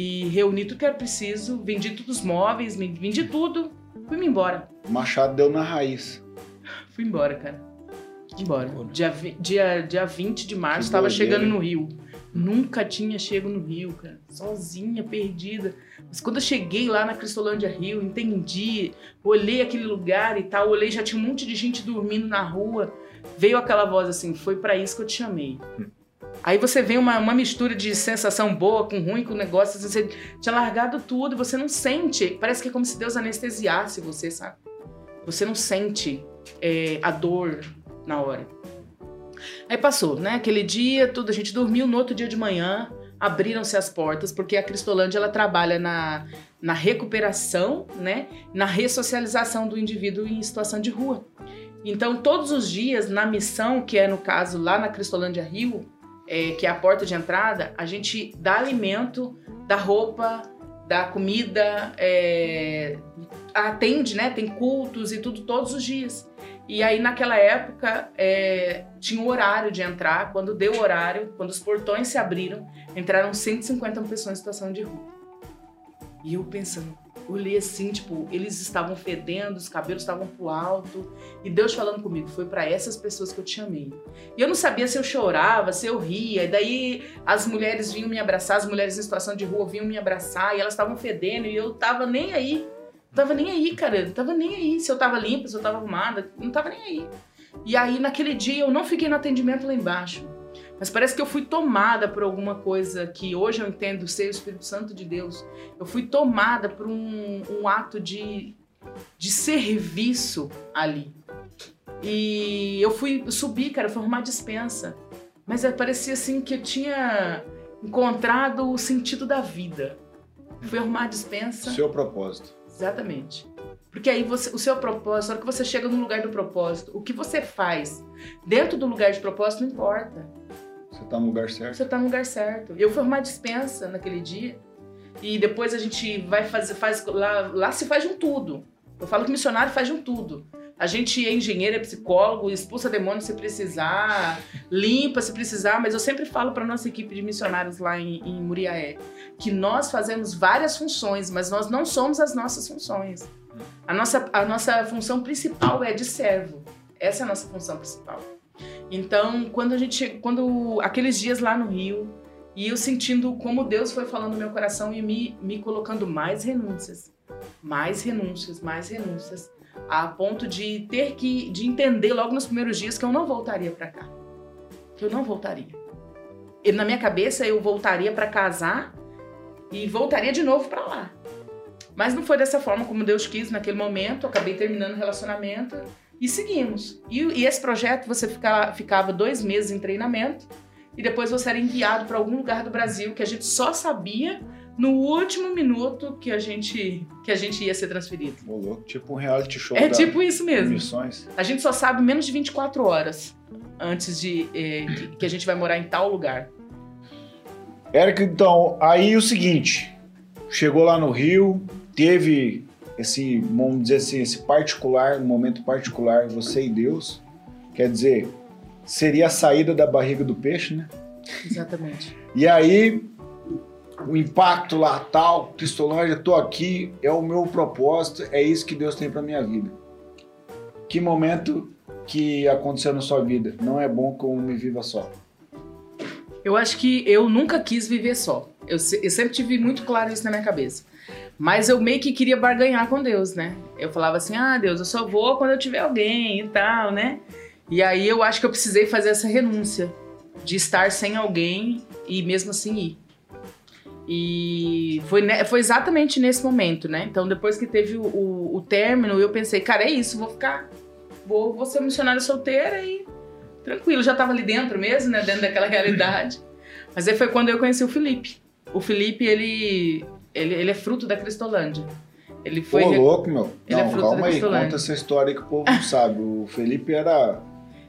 E reuni tudo que era preciso, vendi todos os móveis, vendi tudo, fui-me embora. O Machado deu na raiz. Fui embora, cara. Embora. Dia, dia, dia 20 de março, Que tava doideira, chegando no Rio. Nunca tinha chego no Rio, cara. Sozinha, perdida. Mas quando eu cheguei lá na Cristolândia Rio, entendi, olhei aquele lugar e tal, olhei, já tinha um monte de gente dormindo na rua. Veio aquela voz assim, foi pra isso que eu te chamei. Aí você vê uma, uma mistura de sensação boa com ruim, com negócio, você tinha largado tudo, você não sente. Parece que é como se Deus anestesiasse você, sabe? Você não sente é, a dor na hora. Aí passou, né? Aquele dia, tudo, a gente dormiu no outro dia de manhã, abriram-se as portas, porque a Cristolândia ela trabalha na, na recuperação, né? Na ressocialização do indivíduo em situação de rua. Então, todos os dias, na missão, que é no caso lá na Cristolândia Rio, é, que é a porta de entrada, a gente dá alimento, dá roupa, dá comida, é, atende, né? Tem cultos e tudo todos os dias. E aí, naquela época, é, tinha o horário de entrar. Quando deu o horário, quando os portões se abriram, entraram 150 pessoas em situação de rua. E eu pensando, olhei assim, tipo, eles estavam fedendo, os cabelos estavam pro alto. E Deus falando comigo, foi para essas pessoas que eu te chamei. E eu não sabia se eu chorava, se eu ria. E daí as mulheres vinham me abraçar, as mulheres em situação de rua vinham me abraçar. E elas estavam fedendo e eu tava nem aí. Não tava nem aí, cara. Não tava nem aí se eu tava limpa, se eu tava arrumada. Não tava nem aí. E aí, naquele dia, eu não fiquei no atendimento lá embaixo. Mas parece que eu fui tomada por alguma coisa que hoje eu entendo ser o Espírito Santo de Deus. Eu fui tomada por um, um ato de, de serviço ali. E eu fui subir, cara, fui arrumar dispensa. Mas é, parecia assim que eu tinha encontrado o sentido da vida. Fui arrumar dispensa. Seu propósito. Exatamente. Porque aí você, o seu propósito, a hora que você chega no lugar do propósito, o que você faz dentro do lugar de propósito não importa. Você tá no lugar certo. Você tá no lugar certo. Eu fui arrumar dispensa naquele dia. E depois a gente vai fazer. Faz, lá, lá se faz de um tudo. Eu falo que missionário faz de um tudo. A gente é engenheiro, é psicólogo, expulsa demônio se precisar, limpa se precisar, mas eu sempre falo para nossa equipe de missionários lá em, em Muriaé que nós fazemos várias funções, mas nós não somos as nossas funções. A nossa, a nossa função principal é de servo. Essa é a nossa função principal. Então, quando a gente, quando aqueles dias lá no Rio, e eu sentindo como Deus foi falando no meu coração e me, me colocando mais renúncias, mais renúncias, mais renúncias, a ponto de ter que de entender logo nos primeiros dias que eu não voltaria para cá, que eu não voltaria. E na minha cabeça eu voltaria para casar e voltaria de novo para lá. Mas não foi dessa forma como Deus quis naquele momento. Acabei terminando o relacionamento e seguimos. E, e esse projeto você fica, ficava dois meses em treinamento e depois você era enviado para algum lugar do Brasil que a gente só sabia no último minuto que a gente que a gente ia ser transferido. Tipo um reality show. É tipo isso mesmo. Missões. A gente só sabe menos de 24 horas antes de eh, que, que a gente vai morar em tal lugar. Érico, então, aí o seguinte, chegou lá no Rio, teve esse, vamos dizer assim, esse particular, um momento particular, você e Deus, quer dizer, seria a saída da barriga do peixe, né? Exatamente. E aí, o impacto lá, tal, Cristolândia, tô aqui, é o meu propósito, é isso que Deus tem pra minha vida. Que momento que aconteceu na sua vida? Não é bom como me viva só. Eu acho que eu nunca quis viver só. Eu, eu sempre tive muito claro isso na minha cabeça. Mas eu meio que queria barganhar com Deus, né? Eu falava assim: ah, Deus, eu só vou quando eu tiver alguém e tal, né? E aí eu acho que eu precisei fazer essa renúncia de estar sem alguém e mesmo assim ir. E foi, foi exatamente nesse momento, né? Então depois que teve o, o, o término, eu pensei: cara, é isso, vou ficar. Vou, vou ser missionária solteira e tranquilo, já tava ali dentro mesmo, né? Dentro daquela realidade. Mas aí foi quando eu conheci o Felipe. O Felipe, ele, ele, ele é fruto da Cristolândia. Ele foi. Ô, louco, meu. Ele é não, fruto da calma aí, conta essa história que o povo não sabe. O Felipe era.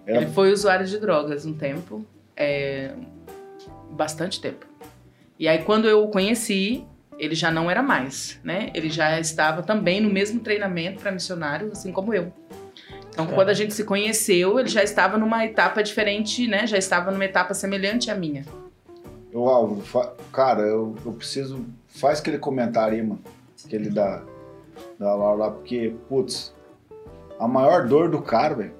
era Ele foi usuário de drogas um tempo. é, bastante tempo. E aí, quando eu o conheci, ele já não era mais, né? Ele já estava também no mesmo treinamento para missionário, assim como eu. Então, quando a gente se conheceu, ele já estava numa etapa diferente, né? Já estava numa etapa semelhante à minha. Ô, Álvaro, cara, eu, eu preciso. Faz aquele comentário aí, mano. Que ele dá, dá lá, porque, putz, a maior dor do cara, velho.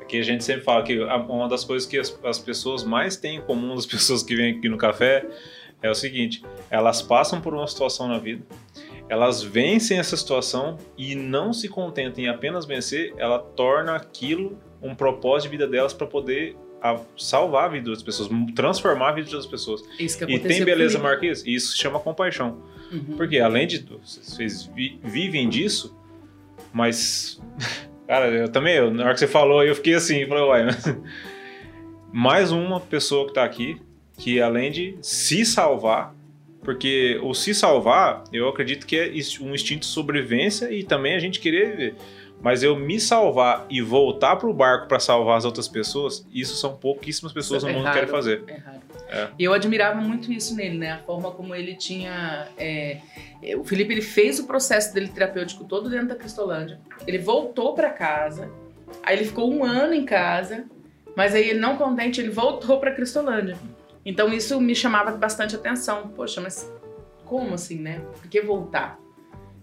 Aqui a gente sempre fala que uma das coisas que as, as pessoas mais têm em comum das pessoas que vêm aqui no café é o seguinte: elas passam por uma situação na vida, elas vencem essa situação e não se contentam em apenas vencer, ela torna aquilo um propósito de vida delas para poder a- salvar a vida das pessoas, transformar a vida das pessoas. Isso que E tem beleza, Felipe. Marquês? Isso se chama compaixão. Uhum. Porque além de vocês vi- vivem disso, mas Cara, eu também, eu, na hora que você falou, eu fiquei assim, falei, uai, mas... mais uma pessoa que tá aqui, que além de se salvar, porque o se salvar, eu acredito que é um instinto de sobrevivência e também a gente querer viver. Mas eu me salvar e voltar pro barco pra salvar as outras pessoas, isso são pouquíssimas pessoas no É mundo que raro, querem fazer. É raro. É. E eu admirava muito isso nele, né? A forma como ele tinha. é, o Felipe ele fez o processo dele terapêutico todo dentro da Cristolândia. Ele voltou pra casa. Aí ele ficou um ano em casa. Mas aí ele não contente, ele voltou pra Cristolândia. Então isso me chamava bastante atenção. Poxa, mas como assim, né? Por que voltar?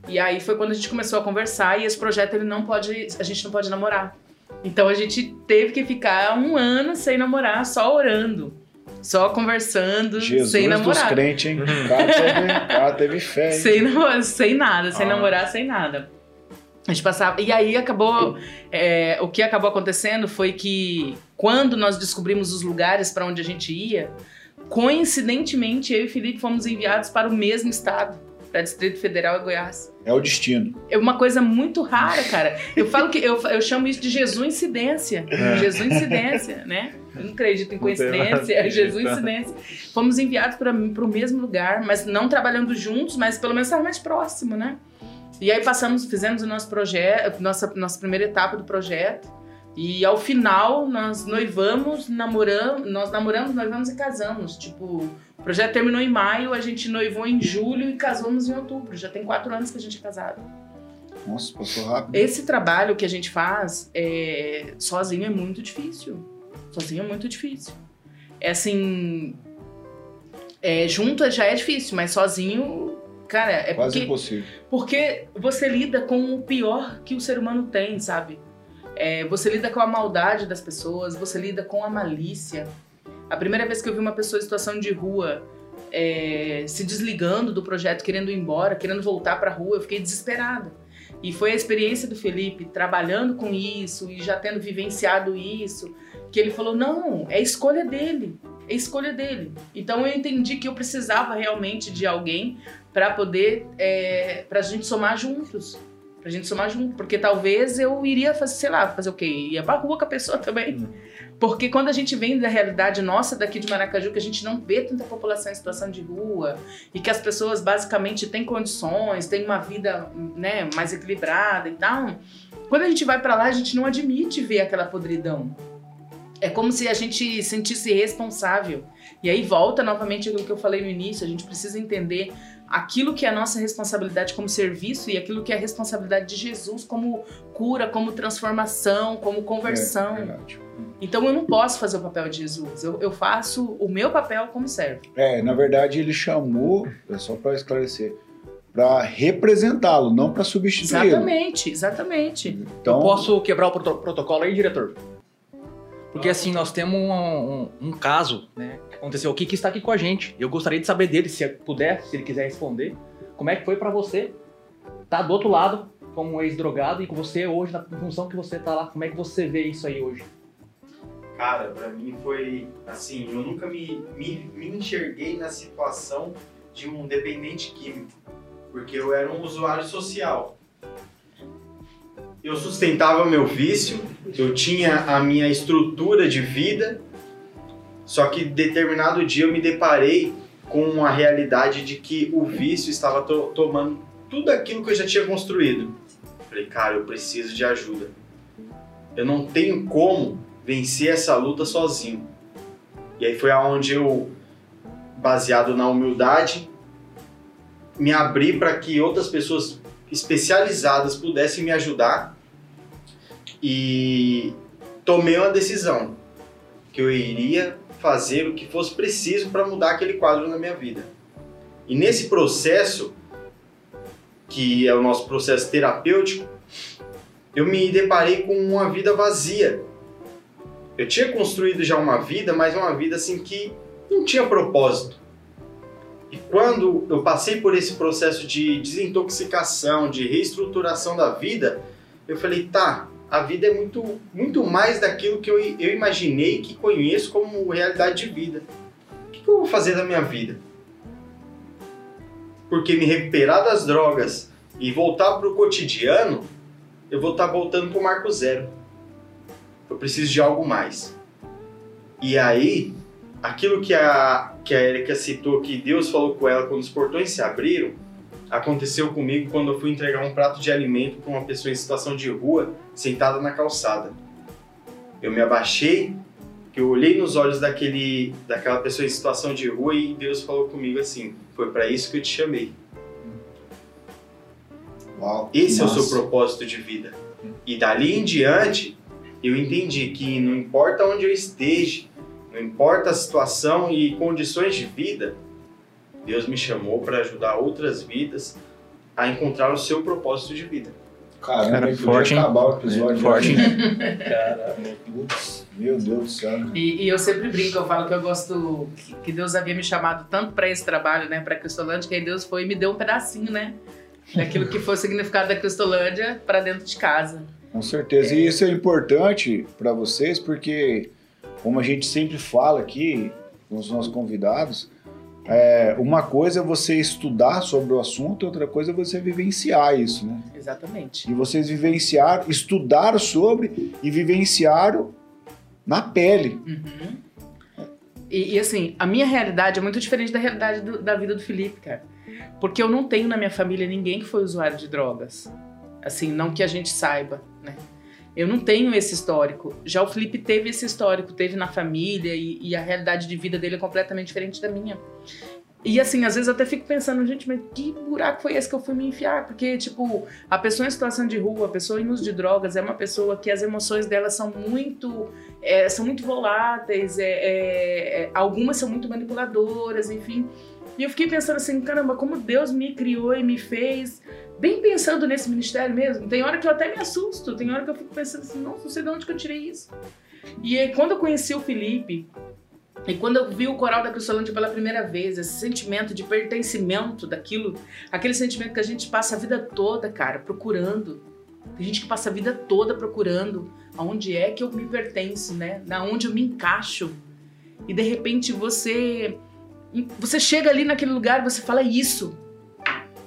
E aí foi quando a gente começou a conversar e esse projeto ele não pode, a gente não pode namorar. Então a gente teve que ficar um ano sem namorar, só orando, só conversando, Jesus sem dos namorar. crentes, hein? O cara teve, cara teve fé, hein? Sem, namo- sem nada, sem Ah. namorar, sem nada. A gente passava. E aí acabou. é, o que acabou acontecendo foi que quando nós descobrimos os lugares para onde a gente ia, coincidentemente eu e Felipe fomos enviados para o mesmo estado, para Distrito Federal e Goiás. É o destino. É uma coisa muito rara, cara. Eu falo que eu, eu chamo isso de Jesus incidência. Jesus incidência, né? Eu não acredito em coincidência, é Jesus acreditar. incidência. Fomos enviados para o mesmo lugar, mas não trabalhando juntos, mas pelo menos mais próximo, né? E aí passamos, fizemos o nosso projeto, nossa, nossa primeira etapa do projeto. E ao final nós noivamos, namoramos, nós namoramos, noivamos e casamos. Tipo, o projeto terminou em maio, a gente noivou em julho e casamos em outubro. Já tem quatro anos que a gente é casado. Nossa, passou rápido. Esse trabalho que a gente faz é, sozinho é muito difícil. Sozinho é muito difícil. É assim. É, junto já é difícil, mas sozinho, cara, é Quase porque, impossível. porque você lida com o pior que o ser humano tem, sabe? É, você lida com a maldade das pessoas, você lida com a malícia. A primeira vez que eu vi uma pessoa em situação de rua é, se desligando do projeto, querendo ir embora, querendo voltar pra rua, eu fiquei desesperada. E foi a experiência do Felipe trabalhando com isso e já tendo vivenciado isso, que ele falou: não, é escolha dele, é escolha dele. Então eu entendi que eu precisava realmente de alguém para poder, é, pra gente somar juntos. Pra gente somar junto. Porque talvez eu iria fazer, sei lá, fazer o quê? Ia pra rua com a pessoa também. Porque quando a gente vem da realidade nossa daqui de Maracaju, que a gente não vê tanta população em situação de rua, e que as pessoas basicamente têm condições, têm uma vida né, mais equilibrada e tal, quando a gente vai pra lá, a gente não admite ver aquela podridão. É como se a gente sentisse responsável. E aí volta novamente aquilo que eu falei no início, a gente precisa entender aquilo que é a nossa responsabilidade como serviço e aquilo que é a responsabilidade de Jesus como cura, como transformação, como conversão. É. Então eu não posso fazer o papel de Jesus, eu, eu faço o meu papel como servo. É, na verdade ele chamou, é só para esclarecer, para representá-lo, não para substituí-lo. Exatamente, exatamente. Então, Eu posso quebrar o proto- protocolo aí, diretor? Porque assim, nós temos um, um- um caso, né? Que aconteceu aqui que está aqui com a gente. Eu gostaria de saber dele, se puder, se ele quiser responder. Como é que foi pra você estar do outro lado, como ex-drogado, e com você hoje, na função que você tá lá, como é que você vê isso aí hoje? Cara, pra mim foi assim, eu nunca me, me, me enxerguei na situação de um dependente químico, porque eu era um usuário social. Eu sustentava meu vício, eu tinha a minha estrutura de vida, só que determinado dia eu me deparei com a realidade de que o vício estava to- tomando tudo aquilo que eu já tinha construído. Falei, cara, eu preciso de ajuda. Eu não tenho como vencer essa luta sozinho. E aí foi aonde eu, baseado na humildade, me abri para que outras pessoas especializadas pudessem me ajudar e tomei uma decisão que eu iria fazer o que fosse preciso para mudar aquele quadro na minha vida. E nesse processo, que é o nosso processo terapêutico, eu me deparei com uma vida vazia. Eu tinha construído já uma vida, mas uma vida assim que não tinha propósito. E quando eu passei por esse processo de desintoxicação, de reestruturação da vida, eu falei, tá, a vida é muito, muito mais daquilo que eu, eu imaginei que conheço como realidade de vida. O que, que eu vou fazer da minha vida? Porque me recuperar das drogas e voltar para o cotidiano, eu vou estar voltando pro marco zero. Eu preciso de algo mais. E aí, aquilo que a, que a Erika citou, que Deus falou com ela quando os portões se abriram, aconteceu comigo quando eu fui entregar um prato de alimento para uma pessoa em situação de rua, sentada na calçada. Eu me abaixei, eu olhei nos olhos daquele, daquela pessoa em situação de rua e Deus falou comigo assim: Foi para isso que eu te chamei. Uau. Esse é o Nossa. seu propósito de vida. E dali em diante, eu entendi que não importa onde eu esteja, não importa a situação e condições de vida, Deus me chamou para ajudar outras vidas a encontrar o seu propósito de vida. Caramba, Cara, podia forte, hein? acabar o episódio. Forte, hein? Putz, meu Deus do céu. E, e eu sempre brinco, eu falo que eu gosto, que, que Deus havia me chamado tanto para esse trabalho, né, para Cristolândia, que aí Deus foi e me deu um pedacinho, né, daquilo que foi o significado da Cristolândia para dentro de casa. Com certeza. E isso é importante para vocês porque, como a gente sempre fala aqui com os nossos convidados, é, uma coisa é você estudar sobre o assunto, outra coisa é você vivenciar isso, né? Exatamente. E vocês vivenciaram, estudaram sobre e vivenciaram na pele. Uhum. E, e, assim, a minha realidade é muito diferente da realidade do- da vida do Felipe, cara. Porque eu não tenho na minha família ninguém que foi usuário de drogas. Assim, não que a gente saiba, né? Eu não tenho esse histórico. Já o Felipe teve esse histórico, teve na família e, e a realidade de vida dele é completamente diferente da minha. E assim, às vezes até fico pensando, gente, mas que buraco foi esse que eu fui me enfiar? Porque, tipo, a pessoa em situação de rua, a pessoa em uso de drogas, é uma pessoa que as emoções dela são muito é, são muito voláteis, é, é, é, algumas são muito manipuladoras, enfim. E eu fiquei pensando assim, caramba, como Deus me criou e me fez, bem pensando nesse ministério mesmo. Tem hora que eu até me assusto, tem hora que eu fico pensando assim, nossa, não sei de onde que eu tirei isso. E aí, quando eu conheci o Felipe, e quando eu vi o coral da Cristolândia pela primeira vez, esse sentimento de pertencimento daquilo, aquele sentimento que a gente passa a vida toda, cara, procurando. Tem gente que passa a vida toda procurando aonde é que eu me pertenço, né? Na onde eu me encaixo. E de repente você você chega ali naquele lugar e você fala é isso.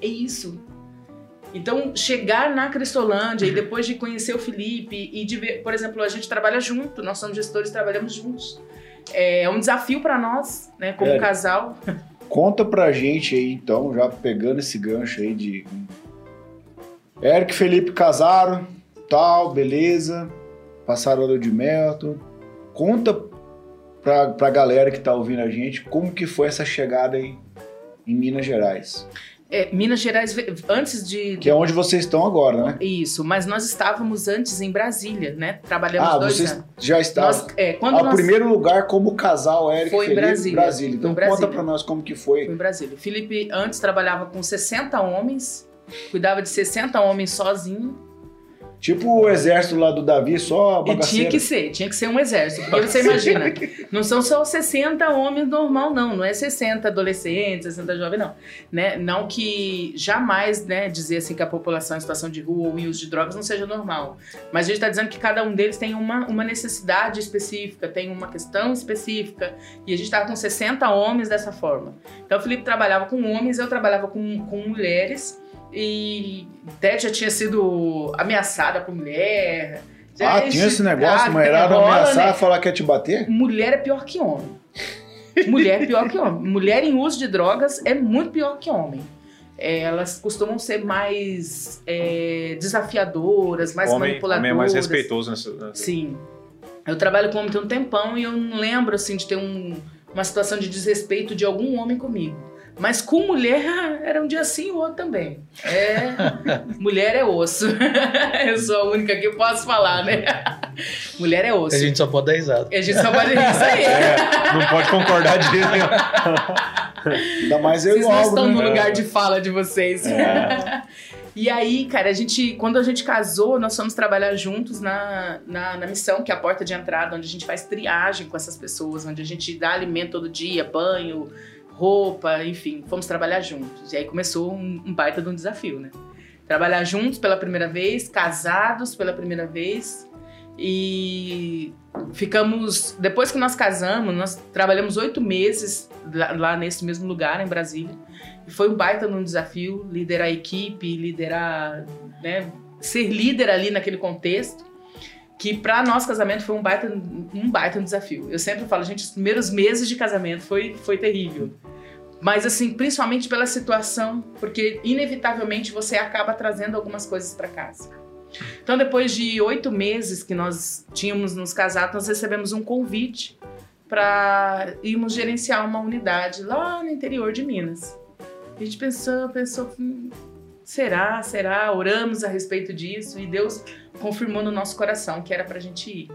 É isso. Então, chegar na Cristolândia e depois de conhecer o Felipe e de ver, por exemplo, a gente trabalha junto, nós somos gestores, trabalhamos juntos. É um desafio para nós, né, como É. casal. Conta pra gente aí, então, já pegando esse gancho aí de. Eric e Felipe casaram, tal, beleza. Passaram a lua de mel. Conta pra, pra galera que tá ouvindo a gente como que foi essa chegada aí em Minas Gerais. É, Minas Gerais, antes de, Que é onde vocês estão agora, né? Isso, mas nós estávamos antes em Brasília, né? Trabalhamos Ah, dois vocês anos. já estavam. É, quando Ao nós primeiro lugar como casal Eric Foi em Felipe, Brasília. Brasília. Então Em Brasília. conta pra nós como que foi foi. em Brasília. Felipe antes trabalhava com 60 homens, cuidava de 60 homens sozinho. Tipo o exército lá do Davi, só E tinha que ser, tinha que ser um exército. Porque você imagina, não são só 60 homens normal, não. Não é 60 adolescentes, 60 jovens, não. Né? Não que jamais né, dizer assim que a população em situação de rua ou em uso de drogas não seja normal. Mas a gente está dizendo que cada um deles tem uma, uma necessidade específica, tem uma questão específica. E a gente estava com 60 homens dessa forma. Então o Felipe trabalhava com homens, eu trabalhava com, com mulheres. E até já tinha sido ameaçada por mulher. Já- Ah, tinha esse negócio, Ah, uma era rola, ameaçar, né? falar que ia te bater? Mulher é pior que homem. Mulher é pior que homem. Mulher em uso de drogas é muito pior que homem. É, elas costumam ser mais é, desafiadoras, mais homem, manipuladoras. homem é mais respeitoso nessa. nessa- Sim. Eu trabalho com homem tem um tempão e eu não lembro assim de ter um- uma situação de desrespeito de algum homem comigo. Mas com mulher era um dia sim e o outro também. É, mulher é osso. eu sou a única que posso falar, né? mulher é osso. A gente só pode dar risada. A gente só pode isso aí. É, não pode concordar de jeito nenhum. Ainda mais eu Vocês e o não Álvaro, estão né? no lugar de fala de vocês. e aí, cara, a gente, quando a gente casou, nós fomos trabalhar juntos na, na, na missão, que é a porta de entrada, onde a gente faz triagem com essas pessoas, onde a gente dá alimento todo dia, banho, roupa, enfim, fomos trabalhar juntos. E aí começou um, um baita de um desafio, né? Trabalhar juntos pela primeira vez, casados pela primeira vez. E ficamos. Depois que nós casamos, nós trabalhamos oito meses lá, lá nesse mesmo lugar, em Brasília. E foi um baita num desafio liderar a equipe, liderar, né? ser líder ali naquele contexto, que para nós casamento foi um baita, um baita desafio. Eu sempre falo, gente, os primeiros meses de casamento foi, foi terrível. Mas assim, principalmente pela situação, porque inevitavelmente você acaba trazendo algumas coisas para casa. Então, depois de oito meses que nós tínhamos nos casado, nós recebemos um convite para irmos gerenciar uma unidade lá no interior de Minas. A gente pensou, pensou, hum, será, será? Oramos a respeito disso e Deus confirmou no nosso coração que era para a gente ir.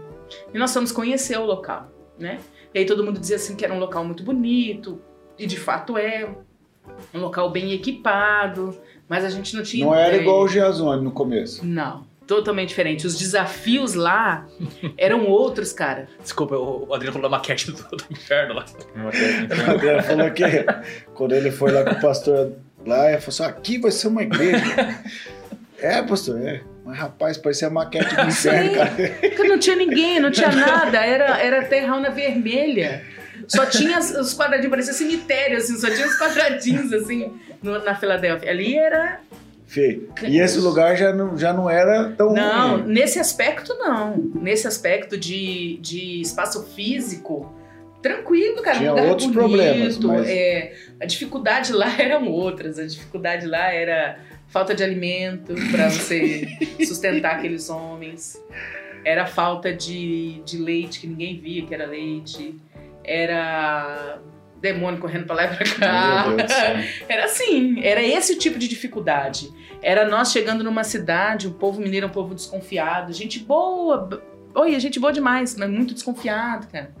E nós fomos conhecer o local, né? E aí todo mundo dizia assim que era um local muito bonito, e de fato é um local bem equipado, mas a gente não tinha. Não era ideia. igual o Giazone no começo. Não, totalmente diferente. Os desafios lá eram outros, cara. Desculpa, o Adriano falou da maquete do, do inferno lá. O Adriano falou que quando ele foi lá com o pastor lá, ele falou assim: aqui vai ser uma igreja. é, pastor, é. Mas rapaz, parecia maquete do inferno, Sim. cara. Porque não tinha ninguém, não tinha nada. Era, era terrauna vermelha. Só tinha os quadradinhos, parecia cemitério, assim, só tinha os quadradinhos, assim, no- na Filadélfia. Ali era. Feio. E esse lugar já não, já não era tão Não, ruim. nesse aspecto, não. Nesse aspecto de, de espaço físico, tranquilo, cara. Tinha um lugar outros bonito. problemas, mas- é, a dificuldade lá eram outras. A dificuldade lá era falta de alimento para você sustentar aqueles homens. Era falta de, de leite que ninguém via que era leite. Era demônio correndo pra lá e pra cá. Era assim, era esse o tipo de dificuldade. Era nós chegando numa cidade, o povo mineiro é um povo desconfiado, gente boa. Oi, gente boa demais, mas muito desconfiado, cara.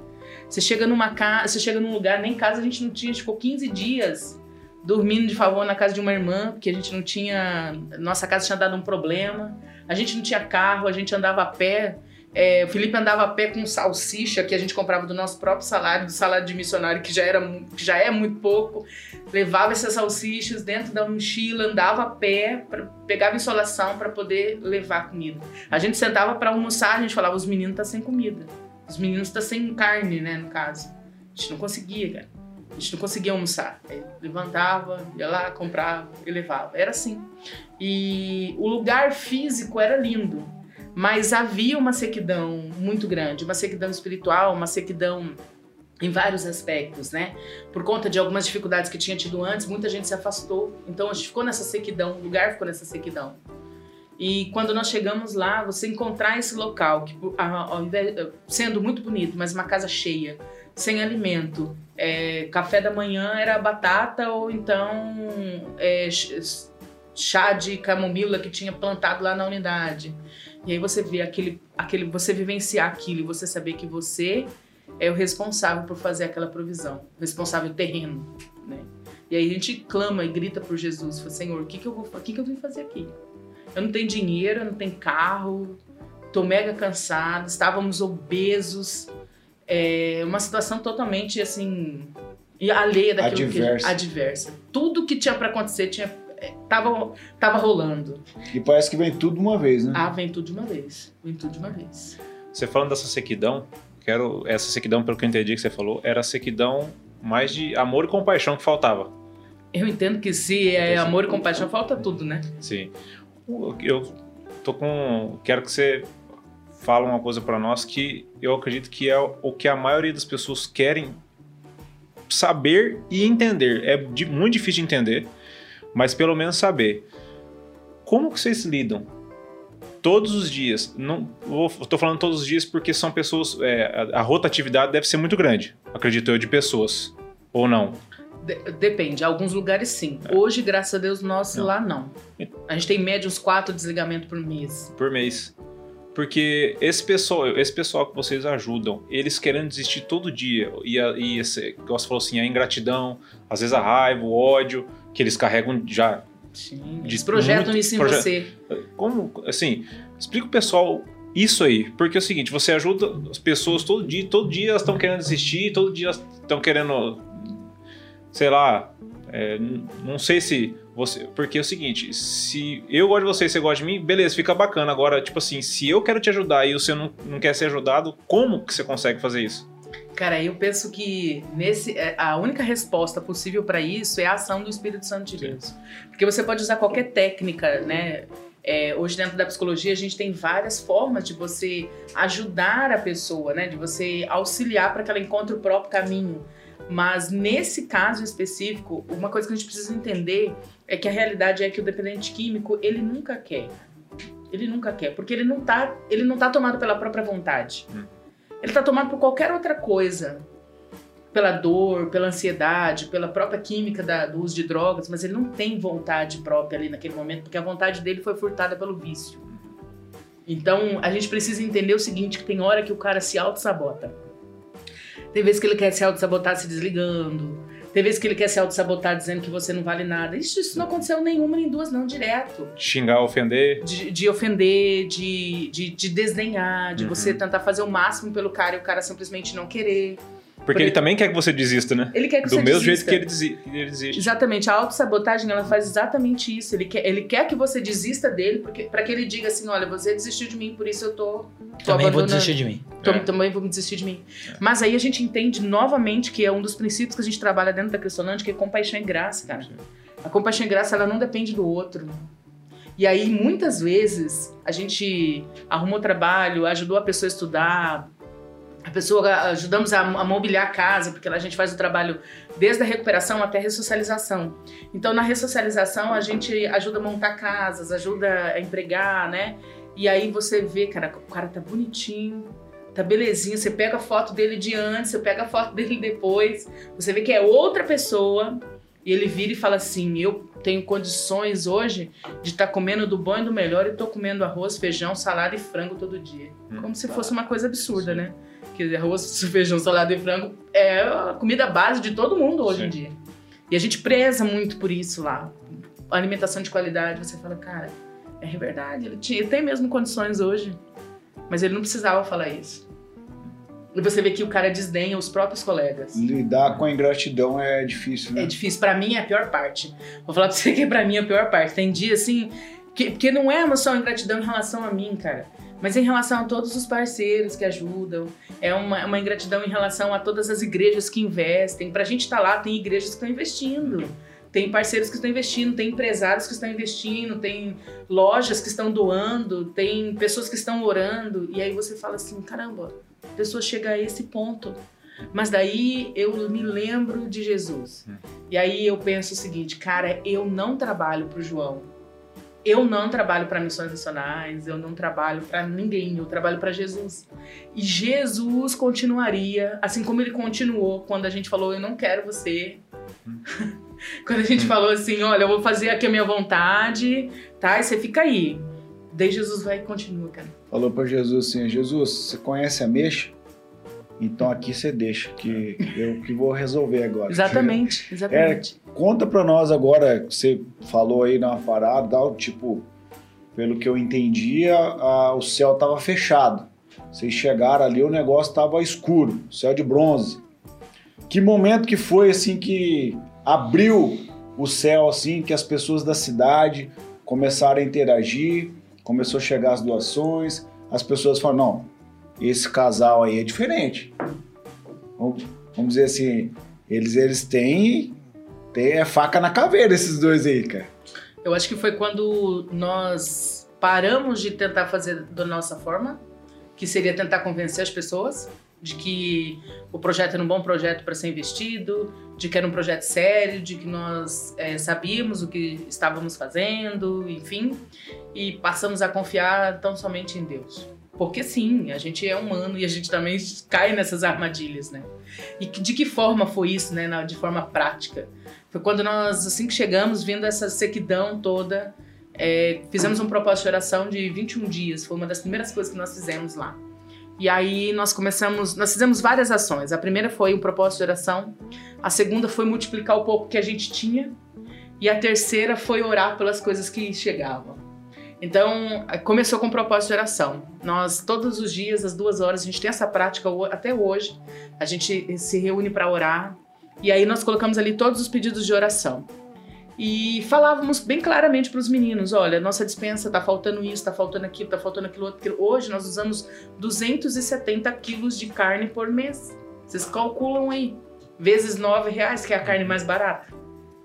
Você chega numa casa, você chega num lugar, nem casa a gente não tinha, ficou 15 dias dormindo de favor na casa de uma irmã, porque a gente não tinha, nossa casa tinha dado um problema. A gente não tinha carro, a gente andava a pé. É, o Felipe andava a pé com salsicha que a gente comprava do nosso próprio salário, do salário de missionário, que já, era, que já é muito pouco. Levava essas salsichas dentro da mochila, andava a pé, pra, pegava insolação para poder levar comida. A gente sentava para almoçar, a gente falava: os meninos estão sem comida. Os meninos estão sem carne, né, no caso. A gente não conseguia, cara. A gente não conseguia almoçar. Aí levantava, ia lá, comprava e levava. Era assim. E o lugar físico era lindo, mas havia uma sequidão muito grande, uma sequidão espiritual, uma sequidão em vários aspectos, né? Por conta de algumas dificuldades que tinha tido antes, muita gente se afastou. Então a gente ficou nessa sequidão, o lugar ficou nessa sequidão. E quando nós chegamos lá, você encontrar esse local, que sendo muito bonito, mas uma casa cheia, sem alimento, é, café da manhã era batata ou então é, ch- chá de camomila que tinha plantado lá na unidade. E aí você vê aquele, aquele, você vivenciar aquilo e você saber que você é o responsável por fazer aquela provisão, responsável terreno, né? E aí a gente clama e grita por Jesus, fala, Senhor, o que que eu vou, o que que eu vim fazer aqui? Eu não tenho dinheiro, eu não tenho carro, tô mega cansado, estávamos obesos, é uma situação totalmente assim e alheia daquilo Adversa. que adversa. Tudo que tinha para acontecer tinha é, tava tava rolando. E parece que vem tudo de uma vez, né? Ah, vem tudo de uma vez. Vem tudo de uma vez. Você falando dessa sequidão, quero essa sequidão, pelo que eu entendi que você falou, era a sequidão mais de amor e compaixão que faltava. Eu entendo que se é amor e compaixão, falta tudo, né? Sim. Eu tô com. Quero que você fale uma coisa pra nós que eu acredito que é o que a maioria das pessoas querem saber e entender. É di- muito difícil de entender, mas pelo menos saber. Como que vocês lidam? Todos os dias. Não, vou, tô falando todos os dias porque são pessoas. é, a, a rotatividade deve ser muito grande, acredito eu, de pessoas. Ou não? De- depende. Alguns lugares sim. Hoje, graças a Deus, nós Não. lá não. A gente tem média uns quatro desligamentos por mês. por mês. Porque esse pessoal, esse pessoal que vocês ajudam, eles querendo desistir todo dia, e, a, e esse, você falou assim, a ingratidão, às vezes a raiva, o ódio, que eles carregam já. Sim. Eles projetam muito isso em proje- você. Como, assim, explica o pessoal isso aí, porque é o seguinte, você ajuda as pessoas todo dia, todo dia elas estão querendo desistir, todo dia elas estão querendo, sei lá, é, não sei se você, porque é o seguinte, se eu gosto de você e você gosta de mim, beleza, fica bacana. Agora, tipo assim, se eu quero te ajudar e você não, não quer ser ajudado, como que você consegue fazer isso? Cara, eu penso que nesse é, a única resposta possível para isso é a ação do Espírito Santo de Sim. Deus. Porque você pode usar qualquer técnica, né? É, hoje, dentro da psicologia, a gente tem várias formas de você ajudar a pessoa, né? De você auxiliar para que ela encontre o próprio caminho. Mas nesse caso específico, uma coisa que a gente precisa entender é que a realidade é que o dependente químico, ele nunca quer. Ele nunca quer, porque ele não tá, ele não tá tomado pela própria vontade. Hum. Ele tá tomado por qualquer outra coisa. Pela dor, pela ansiedade, pela própria química da- do uso de drogas, mas ele não tem vontade própria ali naquele momento, porque a vontade dele foi furtada pelo vício. Então, a gente precisa entender o seguinte, que tem hora que o cara se auto-sabota. Tem vezes que ele quer se auto-sabotar se desligando. Tem vezes que ele quer se auto-sabotar dizendo que você não vale nada. Isso, isso não aconteceu nenhuma nem duas, não, direto. Xingar, ofender. De, de ofender, de, de, de desdenhar, de Uhum. você tentar fazer o máximo pelo cara e o cara simplesmente não querer. Porque ele também quer que você desista, né? Ele quer que Do você mesmo desista. jeito que ele, desi- ele desiste. Exatamente, a autossabotagem ela faz exatamente isso. Ele quer, ele quer que você desista dele, porque para que ele diga assim: olha, você desistiu de mim, por isso eu tô, tô Também vou desistir de mim. Tô- É. Também vou me desistir de mim. Mas aí a gente entende novamente que é um dos princípios que a gente trabalha dentro da Cristolândia, que é compaixão e graça, cara. A compaixão e graça, ela não depende do outro. E aí, muitas vezes, a gente arrumou trabalho, ajudou a pessoa a estudar, a pessoa ajudamos a, a mobiliar a casa, porque a gente faz o trabalho desde a recuperação até a ressocialização. Então, na ressocialização, a gente ajuda a montar casas, ajuda a empregar, né? E aí você vê, cara, o cara tá bonitinho, tá belezinho. Você pega a foto dele de antes, você pega a foto dele depois, você vê que é outra pessoa. E ele vira e fala assim: Eu tenho condições hoje de estar comendo do bom e do melhor e tô comendo arroz, feijão, salada e frango todo dia. Hum. Como se fosse uma coisa absurda, né? Que arroz, feijão, salada e frango é a comida base de todo mundo hoje em Sim. dia. E a gente preza muito por isso lá. Alimentação de qualidade, você fala, cara, é verdade, ele, tinha, ele tem mesmo condições hoje. Mas ele não precisava falar isso. E você vê que o cara desdenha os próprios colegas. Lidar com a ingratidão é difícil, né? É difícil. Pra mim é a pior parte. Vou falar pra você que pra mim é a pior parte. Tem dia assim. Que, porque não é uma só ingratidão em relação a mim, cara. Mas em relação a todos os parceiros que ajudam. É uma, uma ingratidão em relação a todas as igrejas que investem. Pra gente estar lá, tem igrejas que estão investindo. Tem parceiros que estão investindo, tem empresários que estão investindo, tem lojas que estão doando, tem pessoas que estão orando. E aí você fala assim: caramba, a pessoa chega a esse ponto. Mas daí eu me lembro de Jesus. E aí eu penso o seguinte, cara, eu não trabalho pro João. Eu não trabalho para missões nacionais, eu não trabalho para ninguém, eu trabalho para Jesus. E Jesus continuaria, assim como ele continuou quando a gente falou, eu não quero você. quando a gente falou assim, olha, eu vou fazer aqui a minha vontade, tá? E você fica aí. Daí Jesus vai e continua, cara. Falou pra Jesus assim: Jesus, você conhece a mexa? Então aqui você deixa, que eu que vou resolver agora. Exatamente, exatamente. Conta pra nós agora, você falou aí na parada, tipo, pelo que eu entendia, a- o céu tava fechado. Vocês chegaram ali, o negócio tava escuro, céu de bronze. Que momento que foi assim que abriu o céu assim, que as pessoas da cidade começaram a interagir, começou a chegar as doações, as pessoas falaram, não, esse casal aí é diferente. Vamos, vamos dizer assim, eles, eles têm tem é faca na caveira esses dois aí, cara. Eu acho que foi quando nós paramos de tentar fazer da nossa forma, que seria tentar convencer as pessoas de que o projeto era um bom projeto para ser investido, de que era um projeto sério, de que nós eh, sabíamos o que estávamos fazendo, enfim, e passamos a confiar tão somente em Deus. Porque sim, a gente é humano e a gente também cai nessas armadilhas, né? E de que forma foi isso, né? De forma prática. Foi quando nós, assim que chegamos, vendo essa sequidão toda, é, fizemos um propósito de oração de 21 dias. Foi uma das primeiras coisas que nós fizemos lá. E aí nós começamos, nós fizemos várias ações. A primeira foi um propósito de oração. A segunda foi multiplicar o pouco que a gente tinha. E a terceira foi orar pelas coisas que chegavam. Então, começou com o propósito de oração. Nós, todos os dias, às duas horas, a gente tem essa prática até hoje. A gente se reúne para orar. E aí nós colocamos ali todos os pedidos de oração. E falávamos bem claramente para os meninos: olha, nossa dispensa tá faltando isso, tá faltando aquilo, tá faltando aquilo outro. Hoje nós usamos 270 quilos de carne por mês. Vocês calculam aí, vezes 9 reais, que é a carne mais barata.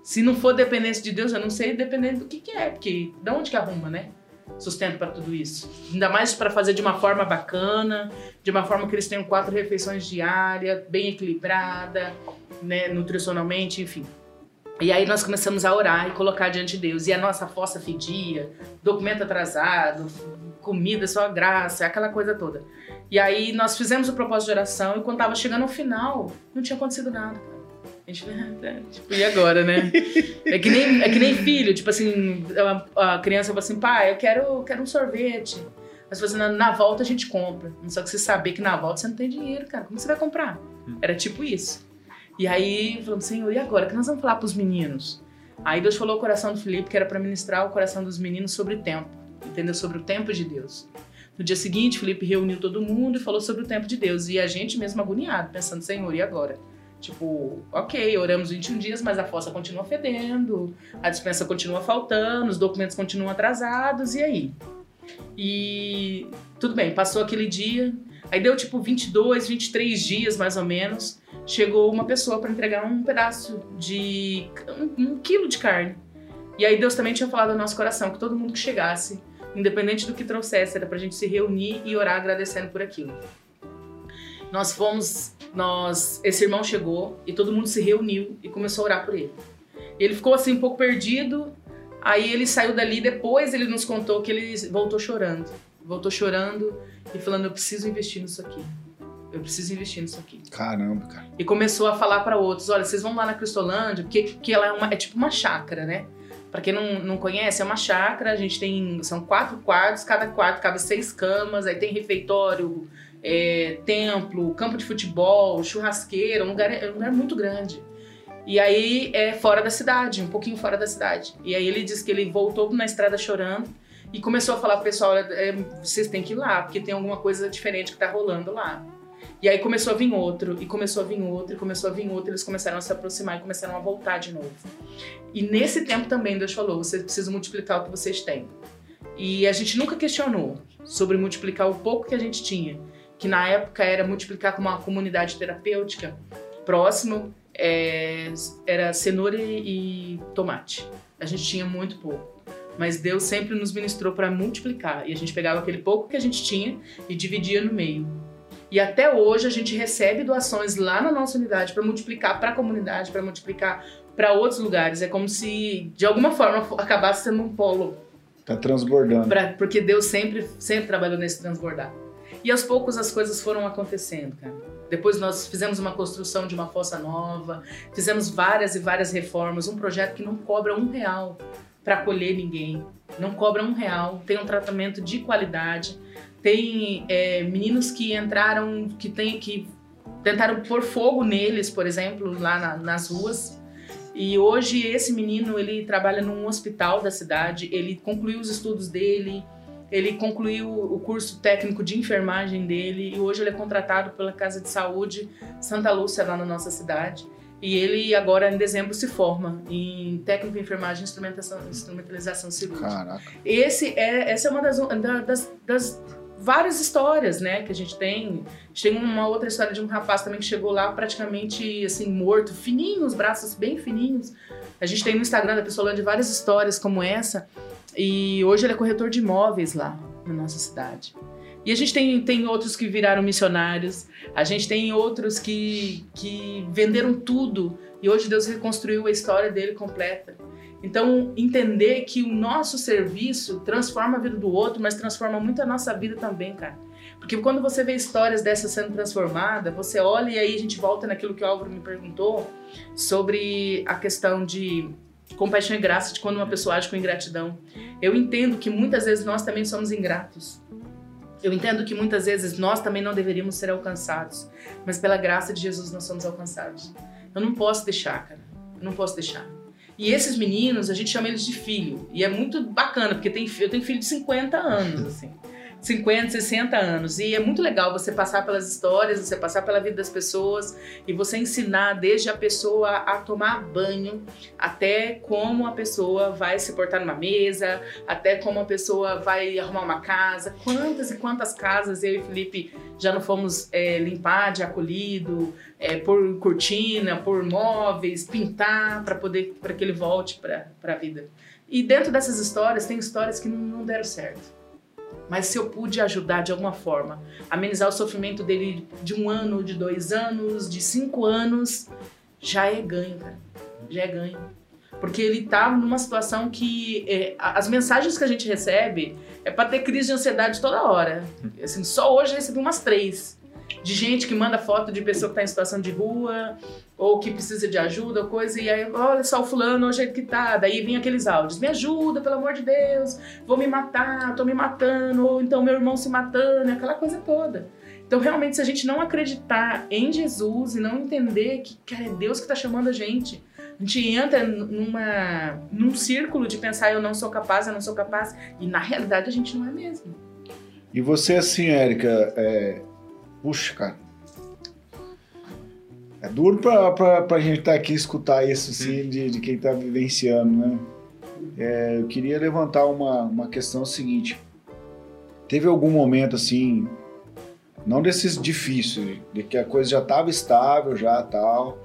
Se não for dependência de Deus, eu não sei dependendo do que, que é, porque de onde que arruma, né? sustento para tudo isso. Ainda mais para fazer de uma forma bacana, de uma forma que eles tenham quatro refeições diárias, bem equilibrada, né, nutricionalmente, enfim. E aí nós começamos a orar e colocar diante de Deus. E a nossa fossa fedia, documento atrasado, comida só graça, aquela coisa toda. E aí nós fizemos o propósito de oração e quando tava chegando ao final, não tinha acontecido nada. A gente, tipo, e agora, né? É que nem, é que nem filho, tipo assim, a, a criança fala assim, pai, eu quero, eu quero um sorvete. Mas assim, na, na volta a gente compra. Só que você saber que na volta você não tem dinheiro, cara. Como você vai comprar? Era tipo isso. E aí falamos, Senhor, e agora? O que nós vamos falar pros meninos? Aí Deus falou o coração do Felipe, que era para ministrar o coração dos meninos sobre tempo. Entendeu? Sobre o tempo de Deus. No dia seguinte, Felipe reuniu todo mundo e falou sobre o tempo de Deus. E a gente mesmo agoniado, pensando, Senhor, e agora? Tipo, ok, oramos 21 dias, mas a fossa continua fedendo, a dispensa continua faltando, os documentos continuam atrasados, e aí? E tudo bem, passou aquele dia, aí deu tipo 22, 23 dias mais ou menos, chegou uma pessoa para entregar um pedaço de. Um, um quilo de carne. E aí Deus também tinha falado no nosso coração que todo mundo que chegasse independente do que trouxesse, era pra gente se reunir e orar agradecendo por aquilo. Nós fomos, nós, esse irmão chegou e todo mundo se reuniu e começou a orar por ele. Ele ficou assim um pouco perdido, aí ele saiu dali, depois ele nos contou que ele voltou chorando. Voltou chorando e falando: Eu preciso investir nisso aqui. Eu preciso investir nisso aqui. Caramba, cara. E começou a falar para outros: Olha, vocês vão lá na Cristolândia, porque, porque ela é, uma, é tipo uma chácara, né? Para quem não, não conhece, é uma chácara, a gente tem. São quatro quartos, cada quarto cabe seis camas, aí tem refeitório, é, templo, campo de futebol, churrasqueira, um lugar, é um lugar muito grande. E aí é fora da cidade, um pouquinho fora da cidade. E aí ele disse que ele voltou na estrada chorando e começou a falar pro pessoal: é, vocês têm que ir lá, porque tem alguma coisa diferente que tá rolando lá. E aí começou a vir outro, e começou a vir outro, e começou a vir outro, e eles começaram a se aproximar e começaram a voltar de novo. E nesse tempo também Deus falou: vocês precisam multiplicar o que vocês têm. E a gente nunca questionou sobre multiplicar o pouco que a gente tinha, que na época era multiplicar com uma comunidade terapêutica próximo, é, era cenoura e tomate. A gente tinha muito pouco. Mas Deus sempre nos ministrou para multiplicar. E a gente pegava aquele pouco que a gente tinha e dividia no meio. E até hoje a gente recebe doações lá na nossa unidade para multiplicar para a comunidade, para multiplicar para outros lugares. É como se, de alguma forma, acabasse sendo um polo. Tá transbordando. Pra, porque Deus sempre, sempre trabalhou nesse transbordar. E aos poucos as coisas foram acontecendo, cara. Depois nós fizemos uma construção de uma fossa nova, fizemos várias e várias reformas, um projeto que não cobra um real para acolher ninguém, não cobra um real, tem um tratamento de qualidade tem é, meninos que entraram, que tem que tentaram pôr fogo neles, por exemplo, lá na, nas ruas. E hoje esse menino ele trabalha num hospital da cidade. Ele concluiu os estudos dele, ele concluiu o curso técnico de enfermagem dele e hoje ele é contratado pela Casa de Saúde Santa Lúcia lá na nossa cidade. E ele agora em dezembro se forma em técnico de enfermagem e instrumentação, instrumentalização cirúrgica. Caraca. Esse é, essa é uma das, das, das várias histórias, né, que a gente tem. A gente tem uma outra história de um rapaz também que chegou lá praticamente, assim, morto, fininho, os braços bem fininhos. A gente tem no Instagram da pessoa de várias histórias como essa. E hoje ele é corretor de imóveis lá na nossa cidade. E a gente tem, tem outros que viraram missionários, a gente tem outros que, que venderam tudo e hoje Deus reconstruiu a história dele completa. Então, entender que o nosso serviço transforma a vida do outro, mas transforma muito a nossa vida também, cara. Porque quando você vê histórias dessas sendo transformadas, você olha e aí a gente volta naquilo que o Álvaro me perguntou sobre a questão de compaixão e graça, de quando uma pessoa age com ingratidão. Eu entendo que muitas vezes nós também somos ingratos. Eu entendo que muitas vezes nós também não deveríamos ser alcançados, mas pela graça de Jesus nós somos alcançados. Eu não posso deixar, cara. Eu não posso deixar. E esses meninos, a gente chama eles de filho. E é muito bacana, porque tem, eu tenho filho de 50 anos, assim. 50, 60 anos. E é muito legal você passar pelas histórias, você passar pela vida das pessoas e você ensinar desde a pessoa a tomar banho até como a pessoa vai se portar numa mesa, até como a pessoa vai arrumar uma casa. Quantas e quantas casas eu e Felipe já não fomos é, limpar de acolhido, é, por cortina, por móveis, pintar para poder para que ele volte para a vida. E dentro dessas histórias tem histórias que não, não deram certo mas se eu pude ajudar de alguma forma, amenizar o sofrimento dele de um ano, de dois anos, de cinco anos, já é ganho, cara. Já é ganho. Porque ele tá numa situação que é, as mensagens que a gente recebe é para ter crise de ansiedade toda hora. Assim, só hoje eu recebi umas três de gente que manda foto de pessoa que está em situação de rua ou que precisa de ajuda ou coisa, e aí, olha só o fulano, o jeito que tá. Daí vem aqueles áudios: me ajuda, pelo amor de Deus, vou me matar, tô me matando, ou então meu irmão se matando, aquela coisa toda. Então, realmente, se a gente não acreditar em Jesus e não entender que, cara, é Deus que está chamando a gente, a gente entra numa, num círculo de pensar eu não sou capaz, eu não sou capaz, e na realidade a gente não é mesmo. E você, assim, Érica, é, Puxa, cara. É duro pra, pra, pra gente estar tá aqui escutar isso, assim, de, de quem tá vivenciando, né? É, eu queria levantar uma, uma questão seguinte. Teve algum momento, assim, não desses difíceis, de que a coisa já estava estável, já tal,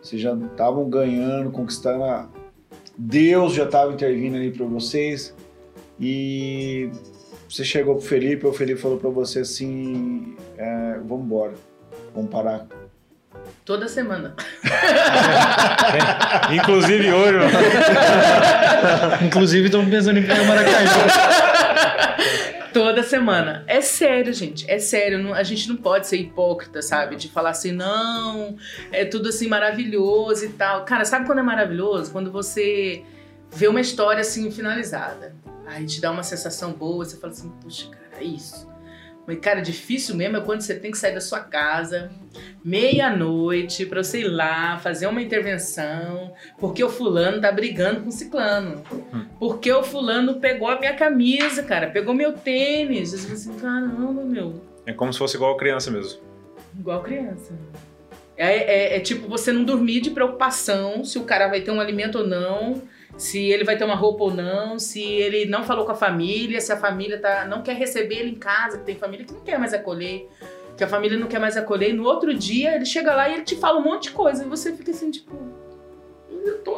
vocês já estavam ganhando, conquistando, a... Deus já estava intervindo ali para vocês, e você chegou pro Felipe, o Felipe falou para você assim, é, vamos embora, vamos parar. Toda semana. é, inclusive hoje. inclusive estamos pensando em pegar Maracaju. Toda semana. É sério, gente. É sério. a gente não pode ser hipócrita, sabe? De falar assim, não, é tudo assim maravilhoso e tal. Cara, sabe quando é maravilhoso? Quando você vê uma história assim finalizada. Aí te dá uma sensação boa, você fala assim, puxa, cara, é isso. Mas, cara, difícil mesmo é quando você tem que sair da sua casa, meia-noite, pra você ir lá fazer uma intervenção, porque o fulano tá brigando com o ciclano. Hum. Porque o fulano pegou a minha camisa, cara, pegou meu tênis. Você fala assim, caramba, meu. É como se fosse igual criança mesmo. Igual criança. É, é, é, tipo você não dormir de preocupação se o cara vai ter um alimento ou não se ele vai ter uma roupa ou não, se ele não falou com a família, se a família tá, não quer receber ele em casa, que tem família que não quer mais acolher, que a família não quer mais acolher, e no outro dia ele chega lá e ele te fala um monte de coisa, e você fica assim, tipo, eu tô,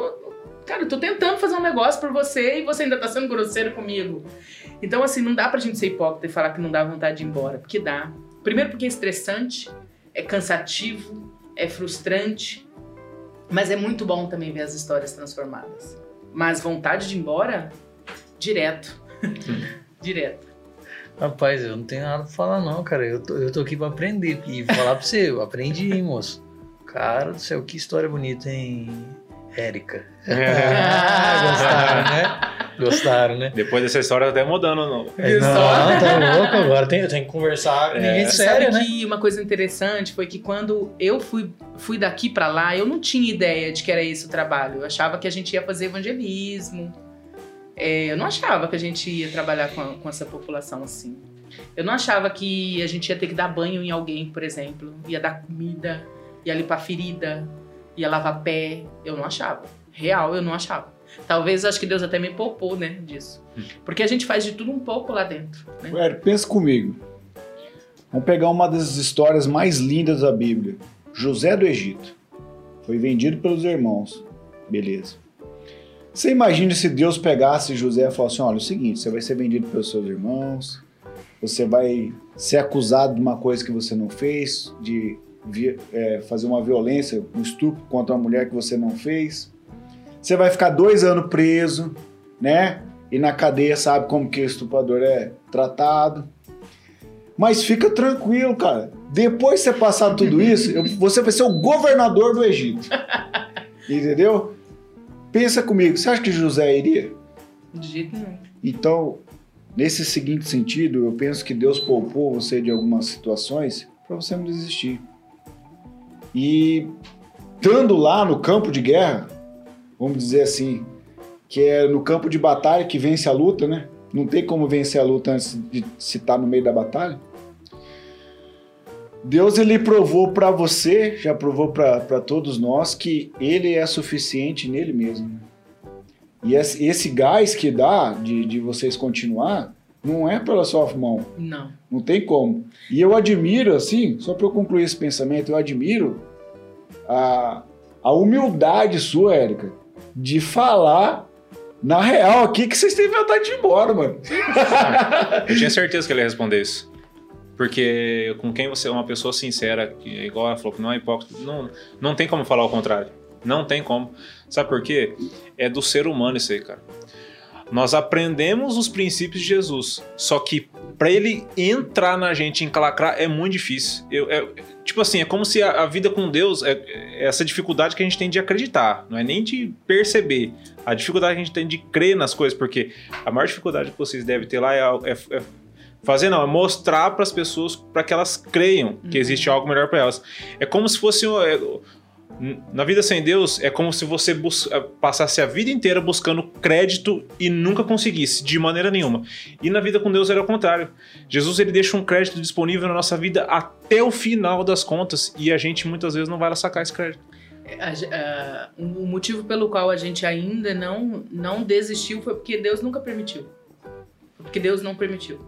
cara, eu tô tentando fazer um negócio por você e você ainda tá sendo grosseiro comigo. Então, assim, não dá pra gente ser hipócrita e falar que não dá vontade de ir embora, porque dá. Primeiro porque é estressante, é cansativo, é frustrante, mas é muito bom também ver as histórias transformadas. Mas vontade de ir embora, direto. direto. Rapaz, eu não tenho nada pra falar, não, cara. Eu tô, eu tô aqui pra aprender. E falar pra você, eu aprendi, moço. Cara do céu, que história bonita, hein, Érica? É. Ah, gostaram, né? Gostaram, né? Depois dessa história, tá até mudando, não. É, não, tá louco agora. Tem, tem que conversar. É. Ninguém sério, Sabe né? que uma coisa interessante foi que quando eu fui, fui daqui para lá, eu não tinha ideia de que era esse o trabalho. Eu achava que a gente ia fazer evangelismo. É, eu não achava que a gente ia trabalhar com, a, com essa população assim. Eu não achava que a gente ia ter que dar banho em alguém, por exemplo. Ia dar comida, ia limpar ferida, ia lavar pé. Eu não achava. Real, eu não achava. Talvez acho que Deus até me poupou, né, disso. Porque a gente faz de tudo um pouco lá dentro. Né? pensa comigo. Vamos pegar uma das histórias mais lindas da Bíblia. José do Egito. Foi vendido pelos irmãos. Beleza. Você imagina se Deus pegasse José e falasse: olha, é o seguinte, você vai ser vendido pelos seus irmãos, você vai ser acusado de uma coisa que você não fez, de é, fazer uma violência, um estupro contra uma mulher que você não fez. Você vai ficar dois anos preso, né? E na cadeia sabe como que o estuprador é tratado. Mas fica tranquilo, cara. Depois de você passar tudo isso, você vai ser o governador do Egito. Entendeu? Pensa comigo, você acha que José iria? De jeito nenhum. Então, nesse seguinte sentido, eu penso que Deus poupou você de algumas situações para você não desistir. E estando lá no campo de guerra, vamos dizer assim, que é no campo de batalha que vence a luta, né? não tem como vencer a luta antes de se estar no meio da batalha. Deus ele provou para você, já provou para todos nós que ele é suficiente nele mesmo. E esse, esse gás que dá de, de vocês continuar não é pela sua mão. Não. Não tem como. E eu admiro, assim, só para eu concluir esse pensamento, eu admiro a, a humildade sua, Érica, de falar na real aqui que vocês têm vontade de ir embora, mano. Eu tinha certeza que ele ia responder isso. Porque com quem você é uma pessoa sincera, que é igual ela falou, que não é hipócrita, não, não tem como falar o contrário. Não tem como. Sabe por quê? É do ser humano isso aí, cara. Nós aprendemos os princípios de Jesus, só que para ele entrar na gente, encalacrar, é muito difícil. Eu, é, tipo assim, é como se a, a vida com Deus, é, é essa dificuldade que a gente tem de acreditar, não é nem de perceber. A dificuldade que a gente tem de crer nas coisas, porque a maior dificuldade que vocês devem ter lá é, é, é fazer não, é mostrar para as pessoas para que elas creiam que existe algo melhor para elas. É como se fosse é, na vida sem Deus é como se você eh, passasse a vida inteira buscando crédito e nunca conseguisse, de maneira nenhuma. E na vida com Deus era o contrário. Jesus ele deixa um crédito disponível na nossa vida até o final das contas e a gente muitas vezes não vai lá sacar esse crédito. A- o motivo pelo qual a gente ainda não, não desistiu foi porque Deus nunca permitiu. Porque Deus não permitiu.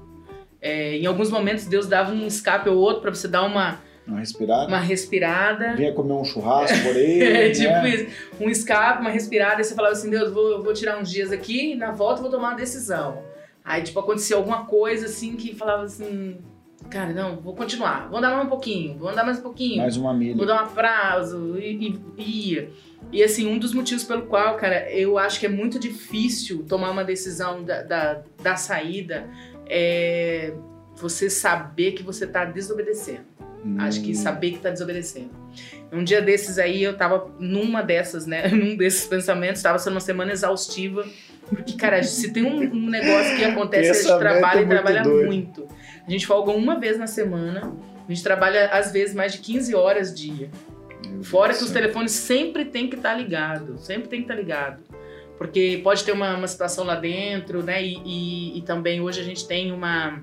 É, em alguns momentos Deus dava um escape ou outro para você dar uma, Uma respirada. uma respirada. Vinha comer um churrasco por aí. É, tipo né? isso. Um escape, uma respirada, e você falava assim, Deus, vou, vou tirar uns dias aqui e na volta eu vou tomar uma decisão. Aí, tipo, acontecia alguma coisa assim que falava assim, cara, não, vou continuar, vou andar mais um pouquinho, vou andar mais um pouquinho. Mais uma milha. Vou dar um prazo e, e ia. E assim, um dos motivos pelo qual, cara, eu acho que é muito difícil tomar uma decisão da, da, da saída é você saber que você tá desobedecendo. Acho que Hum. saber que tá desobedecendo. Um dia desses aí, eu tava numa dessas, né? Num desses pensamentos, tava sendo uma semana exaustiva. Porque, cara, se tem um, um negócio que acontece, a gente Pensamento trabalha é e trabalha doido. muito. A gente folga uma vez na semana. A gente trabalha, às vezes, mais de 15 horas dia. Meu Fora Deus que os céu. telefones sempre tem que estar ligado, sempre tem que estar ligado. Porque pode ter uma, uma situação lá dentro, né? E, e- e também hoje a gente tem uma,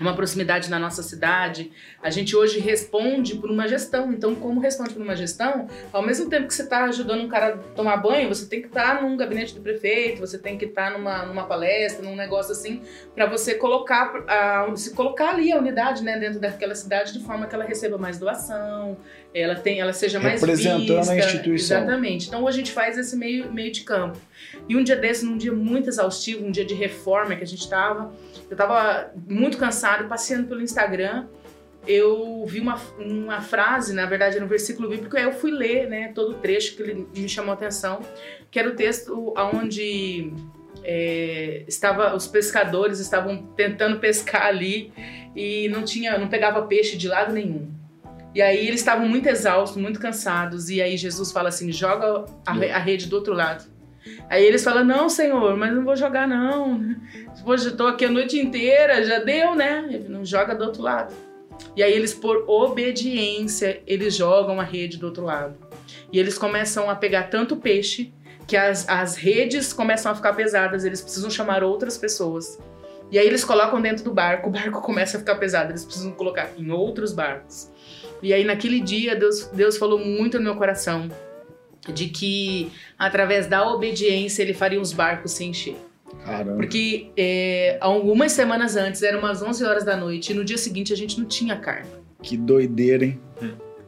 uma proximidade na nossa cidade. A gente hoje responde por uma gestão. Então, como responde por uma gestão, ao mesmo tempo que você está ajudando um cara a tomar banho, você tem que estar num gabinete do prefeito, você tem que estar numa, numa palestra, num negócio assim, para você colocar, a, se colocar ali a unidade né, dentro daquela cidade de forma que ela receba mais doação, ela, tem, ela seja mais Representando a vista. instituição. Exatamente. Então hoje a gente faz esse meio, meio de campo. E um dia desse, num dia muito exaustivo, um dia de reforma que a gente tava, eu tava muito cansado, passeando pelo Instagram, eu vi uma, uma frase, na verdade era um versículo bíblico, aí eu fui ler, né, todo o trecho que ele me chamou a atenção, que era o texto onde é, estava, os pescadores estavam tentando pescar ali e não tinha, não pegava peixe de lado nenhum. E aí eles estavam muito exaustos, muito cansados, e aí Jesus fala assim, joga a, a rede do outro lado. Aí eles falam, não, senhor, mas não vou jogar não. Hoje tô aqui a noite inteira, já deu, né? Ele não joga do outro lado. E aí eles, por obediência, eles jogam a rede do outro lado. E eles começam a pegar tanto peixe que as, as redes começam a ficar pesadas, eles precisam chamar outras pessoas. E aí eles colocam dentro do barco, o barco começa a ficar pesado, eles precisam colocar em outros barcos. E aí naquele dia Deus, Deus falou muito no meu coração de que através da obediência ele faria os barcos se encher. Caramba. Porque é, algumas semanas antes, eram umas 11 horas da noite, e no dia seguinte a gente não tinha carne. Que doideira, hein?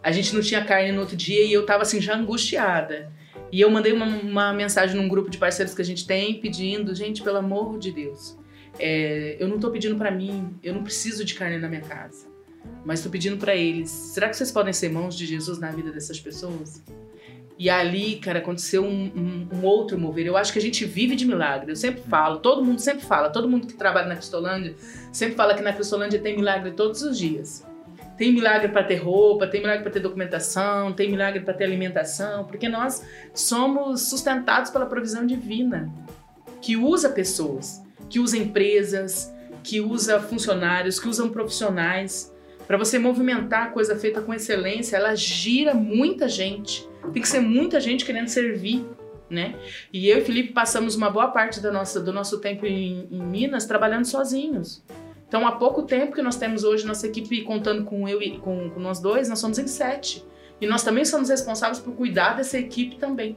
A gente não tinha carne no outro dia e eu tava assim já angustiada. E eu mandei uma, uma mensagem num grupo de parceiros que a gente tem pedindo, gente, pelo amor de Deus, é, eu não tô pedindo pra mim, eu não preciso de carne na minha casa, mas tô pedindo pra eles. Será que vocês podem ser mãos de Jesus na vida dessas pessoas? E ali, cara, aconteceu um, um- um outro mover. Eu acho que a gente vive de milagre. Eu sempre falo, todo mundo sempre fala, todo mundo que trabalha na Cristolândia sempre fala que na Cristolândia tem milagre todos os dias. Tem milagre para ter roupa, tem milagre para ter documentação, tem milagre para ter alimentação, porque nós somos sustentados pela provisão divina, que usa pessoas, que usa empresas, que usa funcionários, que usam profissionais. Para você movimentar a coisa feita com excelência, ela gira muita gente. Tem que ser muita gente querendo servir, né? E eu e Felipe passamos uma boa parte da nossa, do nosso tempo em, em Minas trabalhando sozinhos. Então, há pouco tempo que nós temos hoje nossa equipe contando com eu e com, com nós dois, nós somos em sete. E nós também somos responsáveis por cuidar dessa equipe também.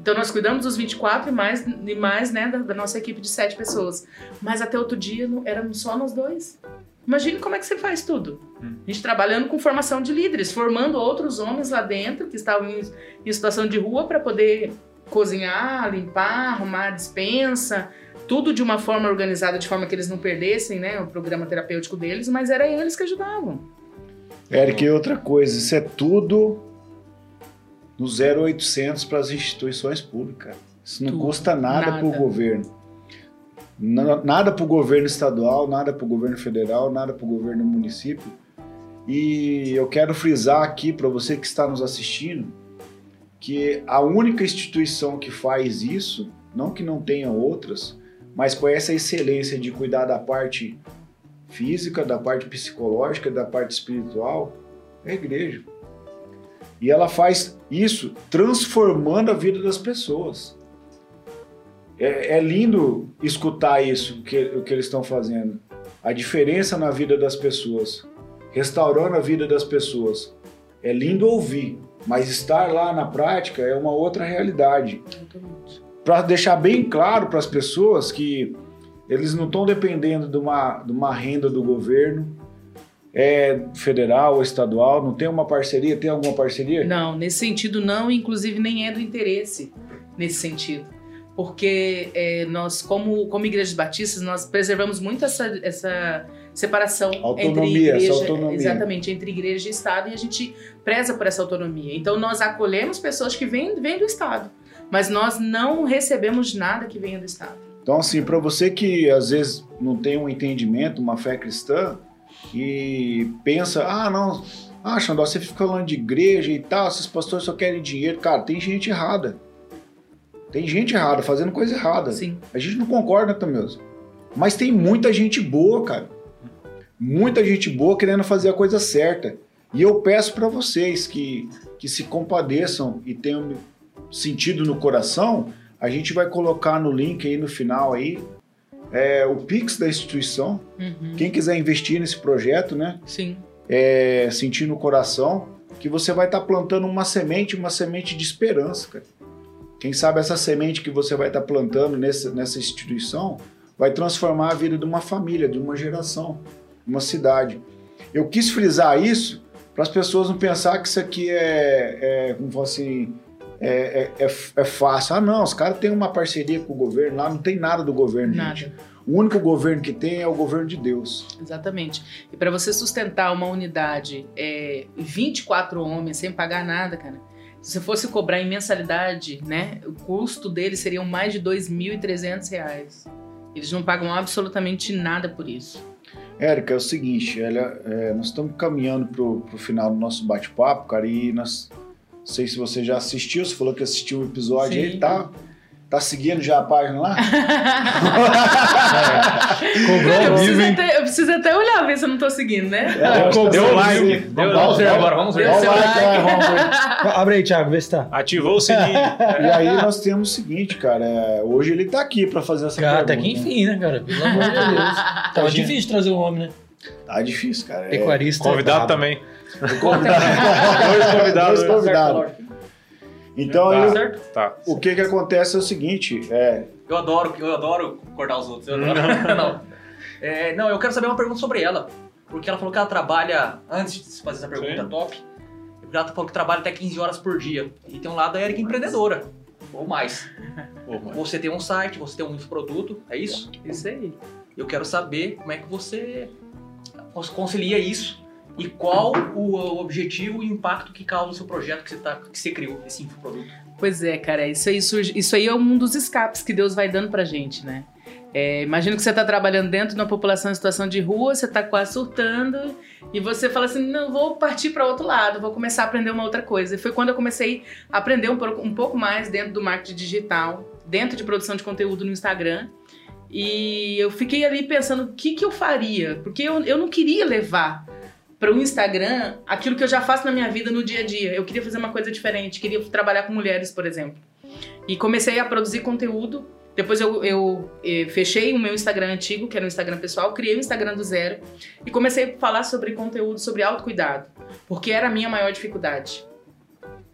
Então nós cuidamos dos 24 e mais, e mais né, da, da nossa equipe de sete pessoas. Mas até outro dia não- éramos só nós dois. Imagine como é que você faz tudo. A gente trabalhando com formação de líderes, formando outros homens lá dentro que estavam em, em situação de rua para poder cozinhar, limpar, arrumar a dispensa, tudo de uma forma organizada, de forma que eles não perdessem né, o programa terapêutico deles, mas era eles que ajudavam. Eric, e outra coisa, isso é tudo no 0800 para as instituições públicas. Isso não Tudo, custa nada, nada. para o governo. Na- Nada para o governo estadual, nada para o governo federal, nada para o governo município. E eu quero frisar aqui para você que está nos assistindo que a única instituição que faz isso, não que não tenha outras, mas com essa excelência de cuidar da parte física, da parte psicológica, da parte espiritual, é a igreja. E ela faz isso transformando a vida das pessoas. É, é lindo escutar isso, que, o que eles estão fazendo. A diferença na vida das pessoas, restaurando a vida das pessoas. É lindo ouvir, mas estar lá na prática é uma outra realidade para deixar bem claro para as pessoas que eles não estão dependendo de uma, de uma renda do governo, é federal ou estadual, não tem uma parceria, tem alguma parceria? Não, nesse sentido não, inclusive nem é do interesse nesse sentido. Porque é, nós, como, como igrejas batistas, nós preservamos muito essa, essa separação Autonomia, entre essa igreja, autonomia. exatamente, entre igreja e Estado, e a gente preza por essa autonomia. Então nós acolhemos pessoas que vêm, vêm do Estado, mas nós não recebemos nada que venha do Estado. Então, assim, para você que às vezes não tem um entendimento, uma fé cristã, e pensa, ah, não, ah, Xandó, você fica falando de igreja e tal, esses pastores só querem dinheiro. Cara, tem gente errada. Tem gente errada, fazendo coisa errada. Sim. A gente não concorda também. Mas tem muita gente boa, cara. Muita gente boa querendo fazer a coisa certa. E eu peço para vocês que, que se compadeçam e tenham sentido no coração, a gente vai colocar no link aí no final aí é, o Pix da instituição. Uhum. Quem quiser investir nesse projeto, né? Sim. É, sentir no coração que você vai estar plantando uma semente, uma semente de esperança, cara. Quem sabe essa semente que você vai estar plantando nessa, nessa instituição vai transformar a vida de uma família, de uma geração, de uma cidade. Eu quis frisar isso para as pessoas não pensar que isso aqui é, é como assim, é, é, é, é fácil. Ah, não, os caras têm uma parceria com o governo lá, não tem nada do governo, gente. Nada. O único governo que tem é o governo de Deus. Exatamente. E para você sustentar uma unidade, é, 24 homens sem pagar nada, cara. Se você fosse cobrar em mensalidade, né, o custo deles seriam mais de 2.300 reais. Eles não pagam absolutamente nada por isso. Érica, é o seguinte, ela- é, nós estamos caminhando pro, pro final do nosso bate-papo, cara, e nós, não sei se você já assistiu, você falou que assistiu o episódio Sim. aí, tá, tá seguindo já a página lá? Cobrou eu, preciso até, eu preciso até olhar, ver se eu não tô seguindo, né? É, Deu deu like, deu Vamos ver like. agora, vamos ver. Deu like, like. é, vamos ver. Abre aí, Thiago, vê se tá. Ativou o sininho. E aí nós temos o seguinte, cara, é, hoje ele tá aqui pra fazer essa Cara, pergunta. até que enfim, né, cara? Pelo amor de Deus. Tava difícil trazer o homem, né? Tá difícil, cara. É, Pecuarista. Convidado também. convidado. Dois convidados. Dois convidados. Então, Tá. eu- Certo? Tá. o que que acontece é o seguinte, é, Eu adoro, eu adoro cortar os outros. Eu adoro. não. É, não, eu quero saber uma pergunta sobre ela. Porque ela falou que ela trabalha, antes de fazer essa pergunta Sim. top, ela falou que trabalha até 15 horas por dia. E tem um lado da Erika empreendedora. Ou mais. Pô, mano. Você tem um site, você tem um infoproduto, é isso? Isso aí. Eu quero saber como é que você concilia isso e qual o objetivo e o impacto que causa o seu projeto que você, tá, que você criou, esse infoproduto. Pois é, cara, isso aí, surge, isso aí é um dos escapes que Deus vai dando pra gente, né? É, imagina que você tá trabalhando dentro de uma população em situação de rua, você tá quase surtando, e você fala assim: não, vou partir para outro lado, vou começar a aprender uma outra coisa. E foi quando eu comecei a aprender um, pouco- um pouco mais dentro do marketing digital, dentro de produção de conteúdo no Instagram. E eu fiquei ali pensando o que, que eu faria, porque eu, eu não queria levar para o Instagram aquilo que eu já faço na minha vida no dia a dia. Eu queria fazer uma coisa diferente, queria trabalhar com mulheres, por exemplo. E comecei a produzir conteúdo. Depois eu, eu, eh, fechei o meu Instagram antigo, que era um Instagram pessoal, criei o Instagram do zero e comecei a falar sobre conteúdo, sobre autocuidado, porque era a minha maior dificuldade.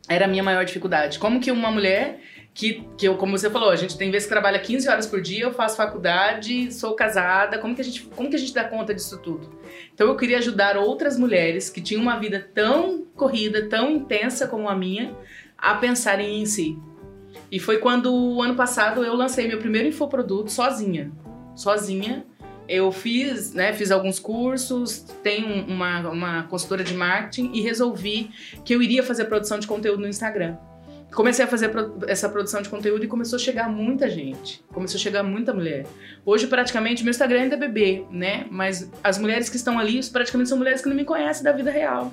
Era a minha maior dificuldade. Como que uma mulher que, que eu, como você falou, a gente tem vezes que trabalha 15 horas por dia, eu faço faculdade, sou casada, como que a gente, como que a gente dá conta disso tudo? Então eu queria ajudar outras mulheres que tinham uma vida tão corrida, tão intensa como a minha, a pensarem em si. E foi quando, ano passado, eu lancei meu primeiro infoproduto sozinha. Sozinha. Eu fiz, né, fiz alguns cursos, tenho uma, uma consultora de marketing e resolvi que eu iria fazer produção de conteúdo no Instagram. Comecei a fazer essa produção de conteúdo e começou a chegar muita gente. Começou a chegar muita mulher. Hoje, praticamente, meu Instagram ainda é bebê, né? Mas as mulheres que estão ali, praticamente são mulheres que não me conhecem da vida real,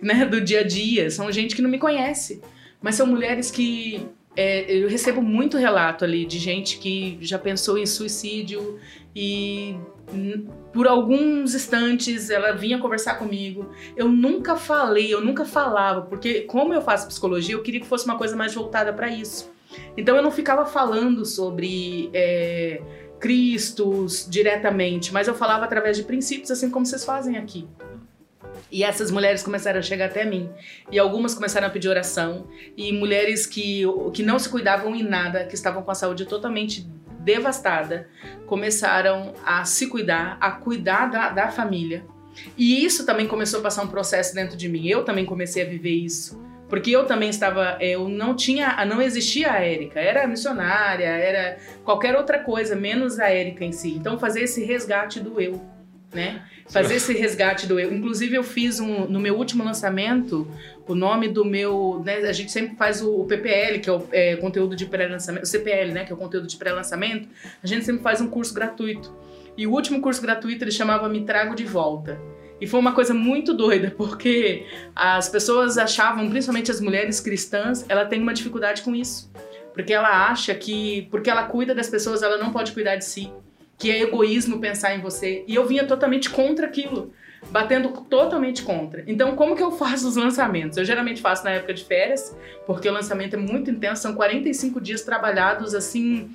né? Do dia a dia. São gente que não me conhece. Mas são mulheres que é, eu recebo muito relato ali de gente que já pensou em suicídio e por alguns instantes ela vinha conversar comigo. Eu nunca falei, eu nunca falava, porque como eu faço psicologia, eu queria que fosse uma coisa mais voltada para isso. Então eu não ficava falando sobre é, Cristos diretamente, mas eu falava através de princípios, assim como vocês fazem aqui. E essas mulheres começaram a chegar até mim. E algumas começaram a pedir oração. E mulheres que, que não se cuidavam em nada, que estavam com a saúde totalmente devastada, começaram a se cuidar, a cuidar da, da família. E isso também começou a passar um processo dentro de mim. Eu também comecei a viver isso. Porque eu também estava, eu não tinha, não existia a Érica, era missionária, era qualquer outra coisa, menos a Érica em si. Então fazer esse resgate do eu, né? Fazer esse resgate do eu. Inclusive eu fiz um, no meu último lançamento, o nome do meu, né, a gente sempre faz o, o PPL, que é o é, conteúdo de pré-lançamento, o CPL, né, que é o conteúdo de pré-lançamento, a gente sempre faz um curso gratuito. E o último curso gratuito ele chamava Me Trago de Volta. E foi uma coisa muito doida, porque as pessoas achavam, principalmente as mulheres cristãs, ela tem uma dificuldade com isso. Porque ela acha que, porque ela cuida das pessoas, ela não pode cuidar de si. Que é egoísmo pensar em você. E eu vinha totalmente contra aquilo. Batendo totalmente contra. Então, como que eu faço os lançamentos? Eu geralmente faço na época de férias, porque o lançamento é muito intenso, são 45 dias trabalhados assim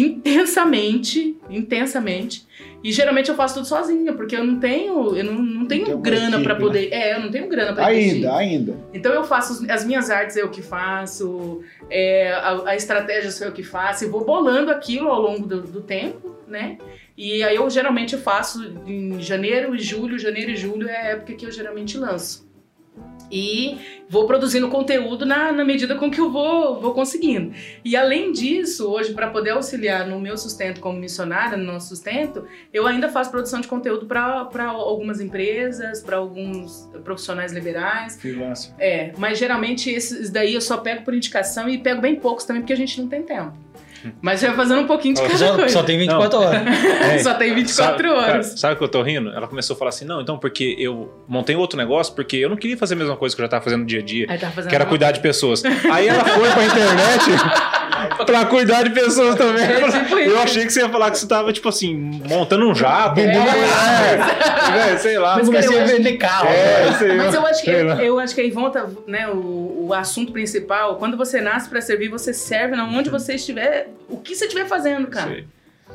intensamente, intensamente. E geralmente eu faço tudo sozinha, porque eu não tenho, eu não, não tenho uma grana para equipe, poder, é, eu não tenho grana para. Ainda, ainda. Então eu faço as minhas artes eu que faço, é, a, a estratégia sou eu que faço, e vou bolando aquilo ao longo do, do tempo, né? E aí eu geralmente faço em janeiro e julho, janeiro e julho é a época que eu geralmente lanço. E vou produzindo conteúdo na, na medida com que eu vou, vou conseguindo. E além disso, hoje, para poder auxiliar no meu sustento como missionária, no nosso sustento, eu ainda faço produção de conteúdo para algumas empresas, para alguns profissionais liberais. Freelancer. É, mas geralmente esses daí eu só pego por indicação e pego bem poucos também, porque a gente não tem tempo. Mas vai fazendo um pouquinho de cada Só, coisa. só tem 24 horas. É. Só tem 24 sabe, horas. cara, sabe o que eu tô rindo? Ela começou a falar assim: não, então, porque eu montei outro negócio, porque eu não queria fazer a mesma coisa que eu já tava fazendo no dia a dia. Aí Que era cuidar de pessoas. Aí ela foi pra internet pra cuidar de pessoas também. É tipo isso. Eu achei que você ia falar que você tava, tipo assim, montando um jato. É. É, é, sei lá. Mas, cara, Comecei eu a vender carro. É, Mas eu acho que eu acho que aí volta, né, o, o assunto principal. Quando você nasce pra servir, você serve na onde você estiver, o que você estiver fazendo, cara. Sei.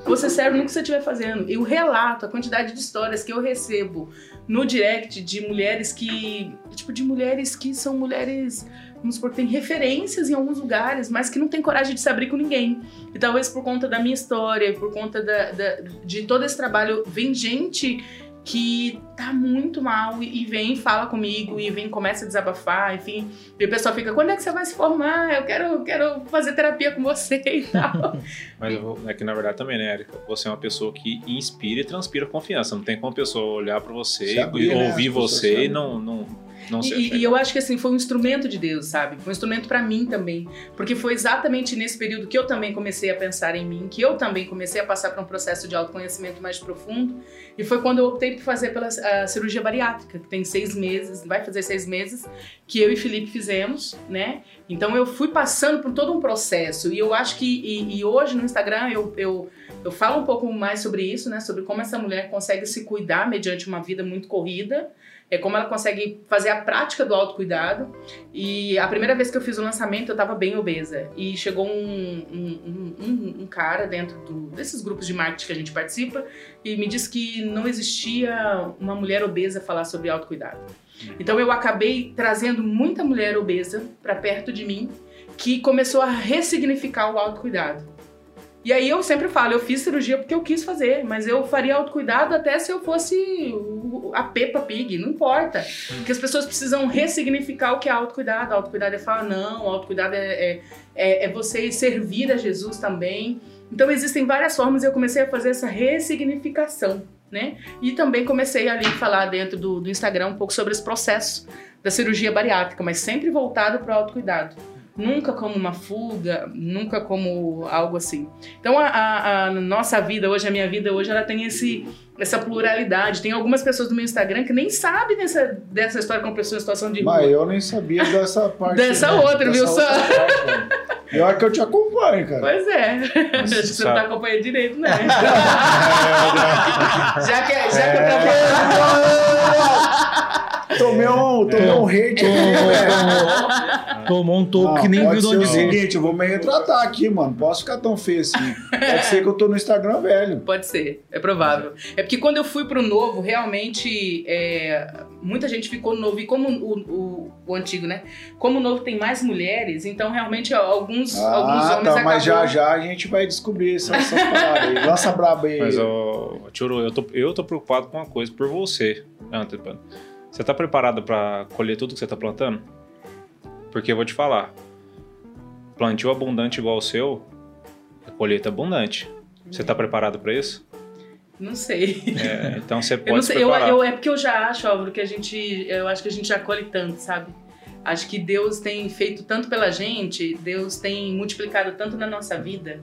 Você serve no que você estiver fazendo. E o relato, a quantidade de histórias que eu recebo no direct de mulheres que. Tipo, de mulheres que são mulheres. Vamos supor, que têm referências em alguns lugares, mas que não têm coragem de se abrir com ninguém. E talvez por conta da minha história, por conta da, da- de todo esse trabalho, vem gente que tá muito mal e e vem fala comigo e vem começa a desabafar, enfim. E o pessoal fica, quando é que você vai se formar? Eu quero, eu quero fazer terapia com você e tal. Mas vou- é que na verdade também, né, Erika? Você é uma pessoa que inspira e transpira confiança. Não tem como a pessoa olhar pra você Se e abrir, né? ouvir pessoas você e não, não, não E, e eu acho que assim, foi um instrumento de Deus, sabe? Foi um instrumento pra mim também. Porque foi exatamente nesse período que eu também comecei a pensar em mim, que eu também comecei a passar por um processo de autoconhecimento mais profundo. E foi quando eu optei por fazer pela a cirurgia bariátrica, que tem seis meses, vai fazer seis meses, que eu e Felipe fizemos, né? Então eu fui passando por todo um processo. E eu acho que, e, e hoje no Instagram eu, eu, eu falo um pouco mais sobre isso, né? Sobre como essa mulher consegue se cuidar mediante uma vida muito corrida é como ela consegue fazer a prática do autocuidado. E a primeira vez que eu fiz o lançamento, eu estava bem obesa. E chegou um, um, um, um cara dentro do, desses grupos de marketing que a gente participa e me disse que não existia uma mulher obesa falar sobre autocuidado. Então eu acabei trazendo muita mulher obesa para perto de mim que começou a ressignificar o autocuidado. E aí eu sempre falo, eu fiz cirurgia porque eu quis fazer, mas eu faria autocuidado até se eu fosse a Peppa Pig, não importa. Porque as pessoas precisam ressignificar o que é autocuidado. Autocuidado é falar não, autocuidado é, é, é, é você servir a Jesus também. Então existem várias formas e eu comecei a fazer essa ressignificação, né? E também comecei ali a falar dentro do, do Instagram um pouco sobre esse processo da cirurgia bariátrica, mas sempre voltado para o autocuidado nunca como uma fuga, nunca como algo assim. Então a, a, a, nossa vida hoje, a minha vida hoje, ela tem esse, essa pluralidade. Tem algumas pessoas do meu Instagram que nem sabem dessa, dessa história com pessoa em situação de rua. Mas eu nem sabia dessa parte. dessa né? outra, viu só? Eu é que eu te acompanho, cara. Pois é. Você, Você não tá acompanhando direito, né? já que, já que eu trabalho. Tomei um, tomei um hate aqui, Tomou um toco que nem viu de onde o seguinte, eu vou me retratar aqui, mano. Posso ficar tão feio assim. Pode ser que eu tô no Instagram velho. Pode ser, é provável. É porque quando eu fui pro novo, realmente, é, muita gente ficou novo. E como o, o, o, antigo, né? Como o novo tem mais mulheres, então realmente alguns, ah, alguns homens tá, mas já já a gente vai descobrir essas, essas paradas aí. Lança braba aí. Mas, ó, Tchuru, eu tô, eu tô preocupado com uma coisa por você, Antepano. Você está preparado para colher tudo que você está plantando? Porque eu vou te falar, plantio abundante igual o seu, é colheita abundante. Você está preparado para isso? Não sei. É, então você pode eu não sei, eu, eu, é porque eu já acho, Álvaro, que a gente, eu acho que a gente já colhe tanto, sabe? Acho que Deus tem feito tanto pela gente, Deus tem multiplicado tanto na nossa vida,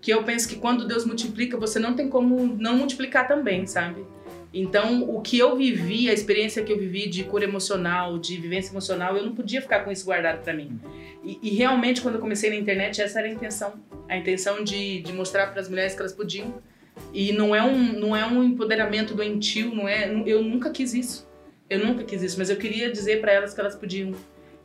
que eu penso que quando Deus multiplica, você não tem como não multiplicar também, sabe? Então, o que eu vivi, a experiência que eu vivi de cura emocional, de vivência emocional, eu não podia ficar com isso guardado para mim. E, e, realmente, quando eu comecei na internet, essa era a intenção. A intenção de, de mostrar para as mulheres que elas podiam. E não é, um, não é um empoderamento doentio, não é, eu nunca quis isso. Eu nunca quis isso, mas eu queria dizer para elas que elas podiam,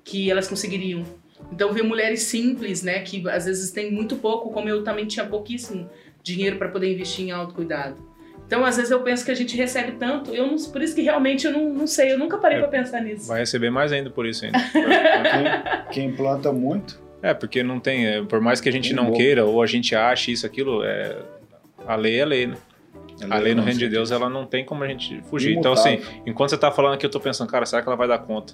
que elas conseguiriam. Então, ver mulheres simples, né, que às vezes têm muito pouco, como eu também tinha pouquíssimo dinheiro para poder investir em autocuidado então, às vezes eu penso que a gente recebe tanto, eu não, por isso que realmente eu não, não sei, eu nunca parei é, para pensar nisso. Vai receber mais ainda por isso ainda. quem, quem, planta muito. É, porque não tem, é, por mais que a gente não queira ou a gente ache isso, aquilo, é, a lei é lei, né? A lei no reino de Deus, ela não tem como a gente fugir. Imutável. Então, assim, enquanto você tá falando aqui, eu tô pensando, cara, será que ela vai dar conta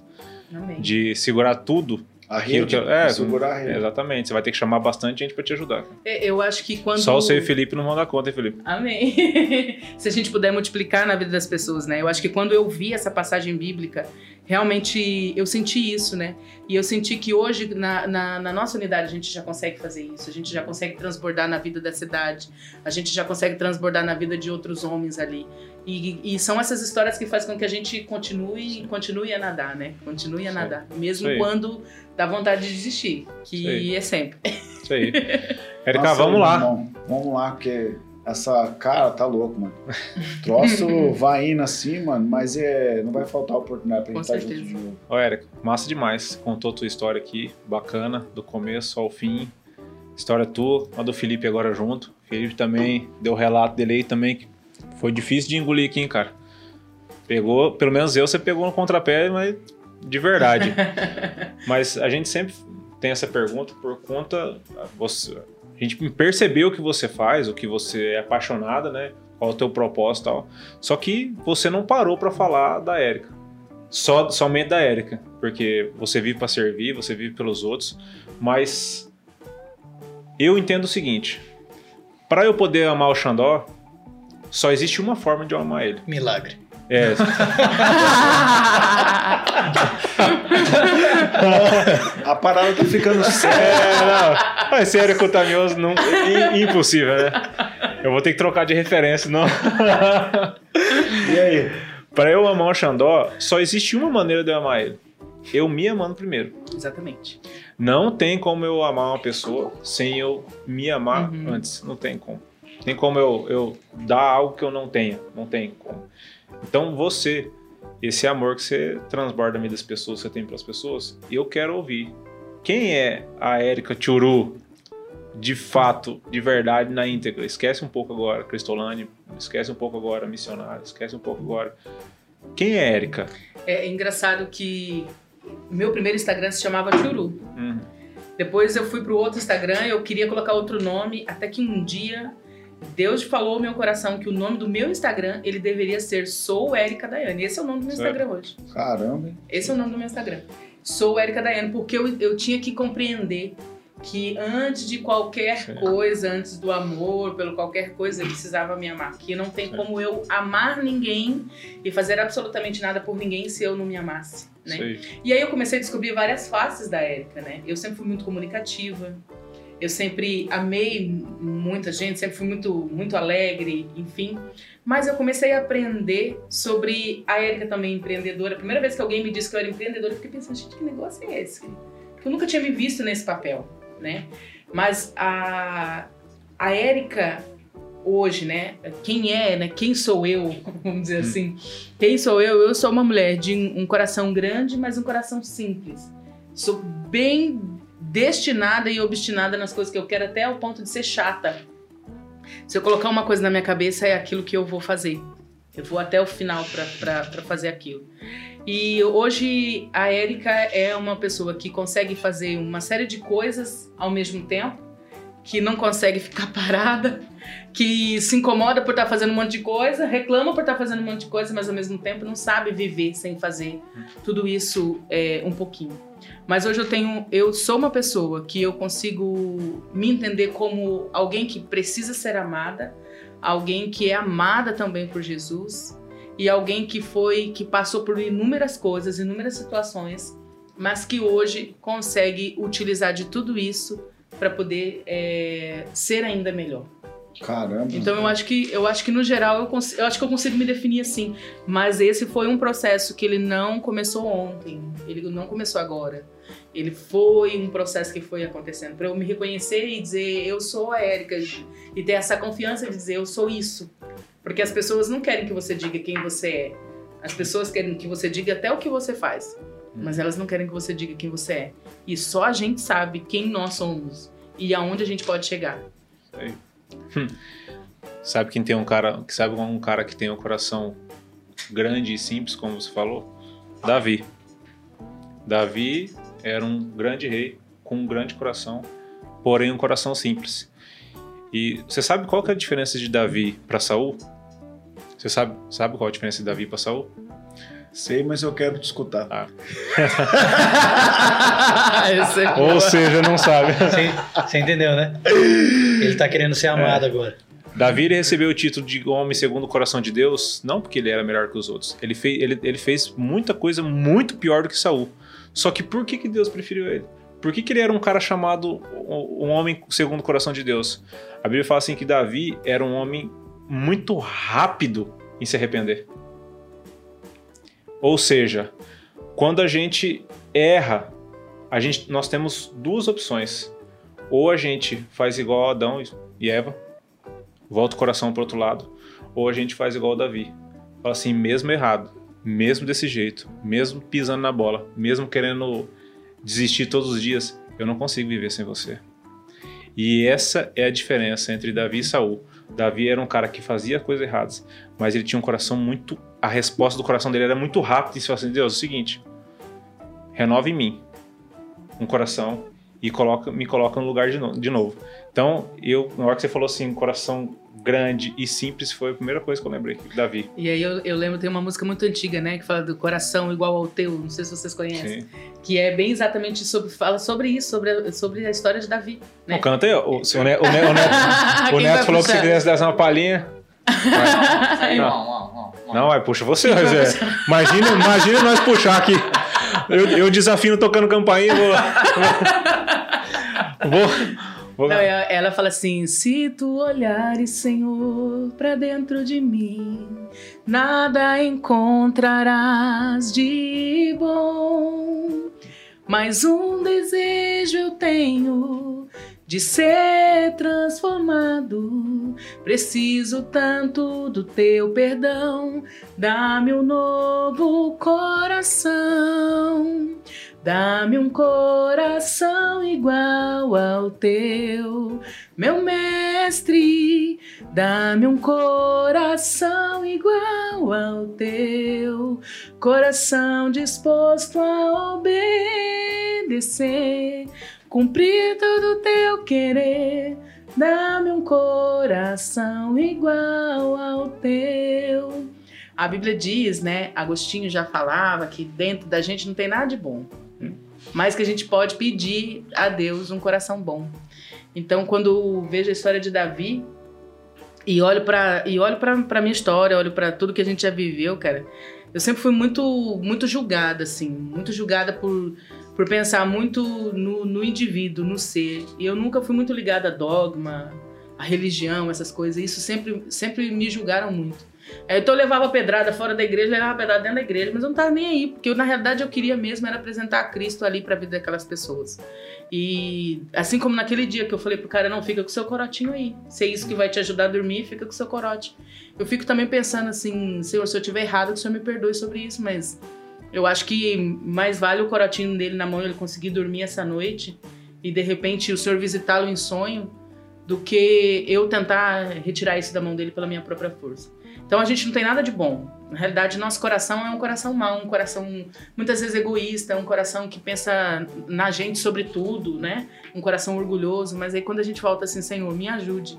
Amém. de segurar tudo a rede, que, é, segurar a rede. Exatamente, você vai ter que chamar bastante gente para te ajudar. É, eu acho que quando. Só você e o Felipe não vão dar conta, hein, Felipe? Amém. Se a gente puder multiplicar na vida das pessoas, né? Eu acho que quando eu vi essa passagem bíblica, realmente eu senti isso, né? E eu senti que hoje, na, na, na, nossa unidade, a gente já consegue fazer isso, a gente já consegue transbordar na vida da cidade, a gente já consegue transbordar na vida de outros homens ali. E, e são essas histórias que fazem com que a gente continue, continue a nadar, né? Continue a nadar. Mesmo quando dá vontade de desistir, que é sempre. Isso aí. Érica, vamos lá. Irmão, vamos lá, porque essa cara tá louco, mano. Troço vai indo assim, mano, mas é, não vai faltar oportunidade pra gente estar tá junto de novo. Ó, Érica, massa demais. Contou tua história aqui, bacana, do começo ao fim. História tua, a do Felipe agora junto. O Felipe também deu o relato dele aí também, que foi difícil de engolir aqui, hein, cara. Pegou, pelo menos eu, você pegou no contrapé, mas de verdade. mas a gente sempre tem essa pergunta por conta. Você, a gente percebeu o que você faz, o que você é apaixonada, né? Qual é o teu propósito e tal. Só que você não parou para falar da Érica. Só, somente da Érica. Porque você vive para servir, você vive pelos outros. Mas eu entendo o seguinte: para eu poder amar o Xandó, só existe uma forma de eu amar ele. Milagre. É. a parada tá ficando séria. É, não. Mas sério, contamioso, não, impossível, né? Eu vou ter que trocar de referência, não. E aí? Para eu amar o Xandó, só existe uma maneira de eu amar ele. Eu me amando primeiro. Exatamente. Não tem como eu amar uma pessoa sem eu me amar uhum. antes. Não tem como. Tem como eu, eu dar algo que eu não tenha. Não tem como. Então você esse amor que você transborda das pessoas, você tem pelas pessoas, eu quero ouvir. Quem é a Érica Tchuru de fato, de verdade, na íntegra? Esquece um pouco agora Cristolane, esquece um pouco agora Missionário, esquece um pouco agora. Quem é Érica? É engraçado que meu primeiro Instagram se chamava Churu. Uhum. Depois eu fui pro outro Instagram, eu queria colocar outro nome, até que um dia Deus falou ao meu coração que o nome do meu Instagram, ele deveria ser Sou Érica Daiane. Esse é o nome do meu. Instagram hoje. Caramba, hein? Esse é o nome do meu Instagram. Sou Érica Daiane, porque eu, eu tinha que compreender que antes de qualquer coisa, antes do amor, pelo qualquer coisa, ele precisava me amar. Que não tem como eu amar ninguém e fazer absolutamente nada por ninguém se eu não me amasse, né? E aí eu comecei a descobrir várias faces da Érica, né? Eu sempre fui muito comunicativa. Eu sempre amei muita gente, sempre fui muito, muito alegre, enfim. Mas eu comecei a aprender sobre a Érica também empreendedora. A primeira vez que alguém me disse que eu era empreendedora, eu fiquei pensando, gente, que negócio é esse? Eu nunca tinha me visto nesse papel, né? Mas a, a Érica hoje, né? Quem é, né? Quem sou eu? Vamos dizer assim. Quem sou eu? Eu sou uma mulher de um um coração grande, mas um coração simples. Sou bem destinada e obstinada nas coisas que eu quero, até ao ponto de ser chata. Se eu colocar uma coisa na minha cabeça, é aquilo que eu vou fazer. Eu vou até o final para fazer aquilo. E hoje a Érica é uma pessoa que consegue fazer uma série de coisas ao mesmo tempo, que não consegue ficar parada, que se incomoda por estar fazendo um monte de coisa, reclama por estar fazendo um monte de coisa, mas ao mesmo tempo não sabe viver sem fazer tudo isso é, um pouquinho. Mas hoje eu tenho, eu sou uma pessoa que eu consigo me entender como alguém que precisa ser amada, alguém que é amada também por Jesus e alguém que foi, que passou por inúmeras coisas, inúmeras situações, mas que hoje consegue utilizar de tudo isso para poder é, ser ainda melhor. Caramba. Então eu acho que eu acho que no geral eu, cons- eu acho que eu consigo me definir assim, mas esse foi um processo que ele não começou ontem, ele não começou agora. Ele foi um processo que foi acontecendo para eu me reconhecer e dizer eu sou a Érica e ter essa confiança de dizer eu sou isso. Porque as pessoas não querem que você diga quem você é. As pessoas querem que você diga até o que você faz, mas elas não querem que você diga quem você é. E só a gente sabe quem nós somos e aonde a gente pode chegar. Sabe quem tem um cara, que sabe um cara que tem um coração grande e simples, como você falou? Davi. Davi era um grande rei com um grande coração, porém um coração simples. E você sabe qual que é a diferença de Davi para Saul? Você sabe, sabe qual a diferença de Davi para Saul? Sei, mas eu quero te escutar. Esse é Ou seja, não sabe. Você, você entendeu, né? Ele tá querendo ser amado agora. Davi recebeu o título de homem segundo o coração de Deus, não porque ele era melhor que os outros. Ele fez, ele, ele fez muita coisa muito pior do que Saul. Só que por que, que Deus preferiu ele? Por que, que ele era um cara chamado um um homem segundo o coração de Deus? A Bíblia fala assim que Davi era um homem muito rápido em se arrepender. Ou seja, quando a gente erra, a gente, nós temos duas opções. Ou a gente faz igual a Adão e Eva, volta o coração pro outro lado, ou a gente faz igual o Davi. Fala assim, mesmo errado, mesmo desse jeito, mesmo pisando na bola, mesmo querendo desistir todos os dias, eu não consigo viver sem você. E essa é a diferença entre Davi e Saul. Davi era um cara que fazia coisas erradas, mas ele tinha um coração muito. A resposta do coração dele era muito rápida e se assim: Deus, é o seguinte, renova em mim um coração e coloca, me coloca no lugar de, no- de novo. Então, eu, na hora que você falou assim, coração grande e simples, foi a primeira coisa que eu lembrei, Davi. E aí eu, eu lembro, tem uma música muito antiga, né? Que fala do coração igual ao teu, não sei se vocês conhecem. Sim. Que é bem exatamente sobre, fala sobre isso, sobre a, sobre a história de Davi. Né? Não, canta aí, ó. O, o Neto, o Neto, o Neto, falou que se puxar? quisesse dar uma palhinha. Não. não, não, não, não. Não, vai, puxa você, Zé. Imagina, imagina nós puxar aqui. Eu, eu desafino tocando campainha, vou. Vou. vou Não, ela, fala assim: se tu olhares, Senhor, pra dentro de mim, nada encontrarás de bom. Mas um desejo eu tenho de ser transformado. Preciso tanto do teu perdão. Dá-me um novo coração. Dá-me um coração igual ao teu, meu mestre. Dá-me um coração igual ao teu, coração disposto a obedecer, cumprir todo o teu querer. Dá-me um coração igual ao teu. A Bíblia diz, né? Agostinho já falava que dentro da gente não tem nada de bom mas que a gente pode pedir a Deus um coração bom. Então, quando vejo a história de Davi e olho para e olho para minha história, olho para tudo que a gente já viveu, cara, eu sempre fui muito muito julgada assim, muito julgada por por pensar muito no, no indivíduo, no ser. E eu nunca fui muito ligada a dogma, a religião, essas coisas. Isso sempre sempre me julgaram muito. Então eu levava pedrada fora da igreja, levava pedrada dentro da igreja, mas eu não tava nem aí, porque eu, na realidade eu queria mesmo era apresentar Cristo ali para a vida daquelas pessoas. E assim como naquele dia que eu falei pro cara, não, fica com seu corotinho aí. Se é isso que vai te ajudar a dormir, fica com seu corote. Eu fico também pensando assim, Senhor, se eu tiver errado, que o Senhor me perdoe sobre isso, mas eu acho que mais vale o corotinho dele na mão ele conseguir dormir essa noite e de repente o Senhor visitá-lo em sonho do que eu tentar retirar isso da mão dele pela minha própria força. Então a gente não tem nada de bom. Na realidade, nosso coração é um coração mau, um coração muitas vezes egoísta, um coração que pensa na gente sobre tudo, né? Um coração orgulhoso. Mas aí quando a gente volta assim, Senhor, me ajude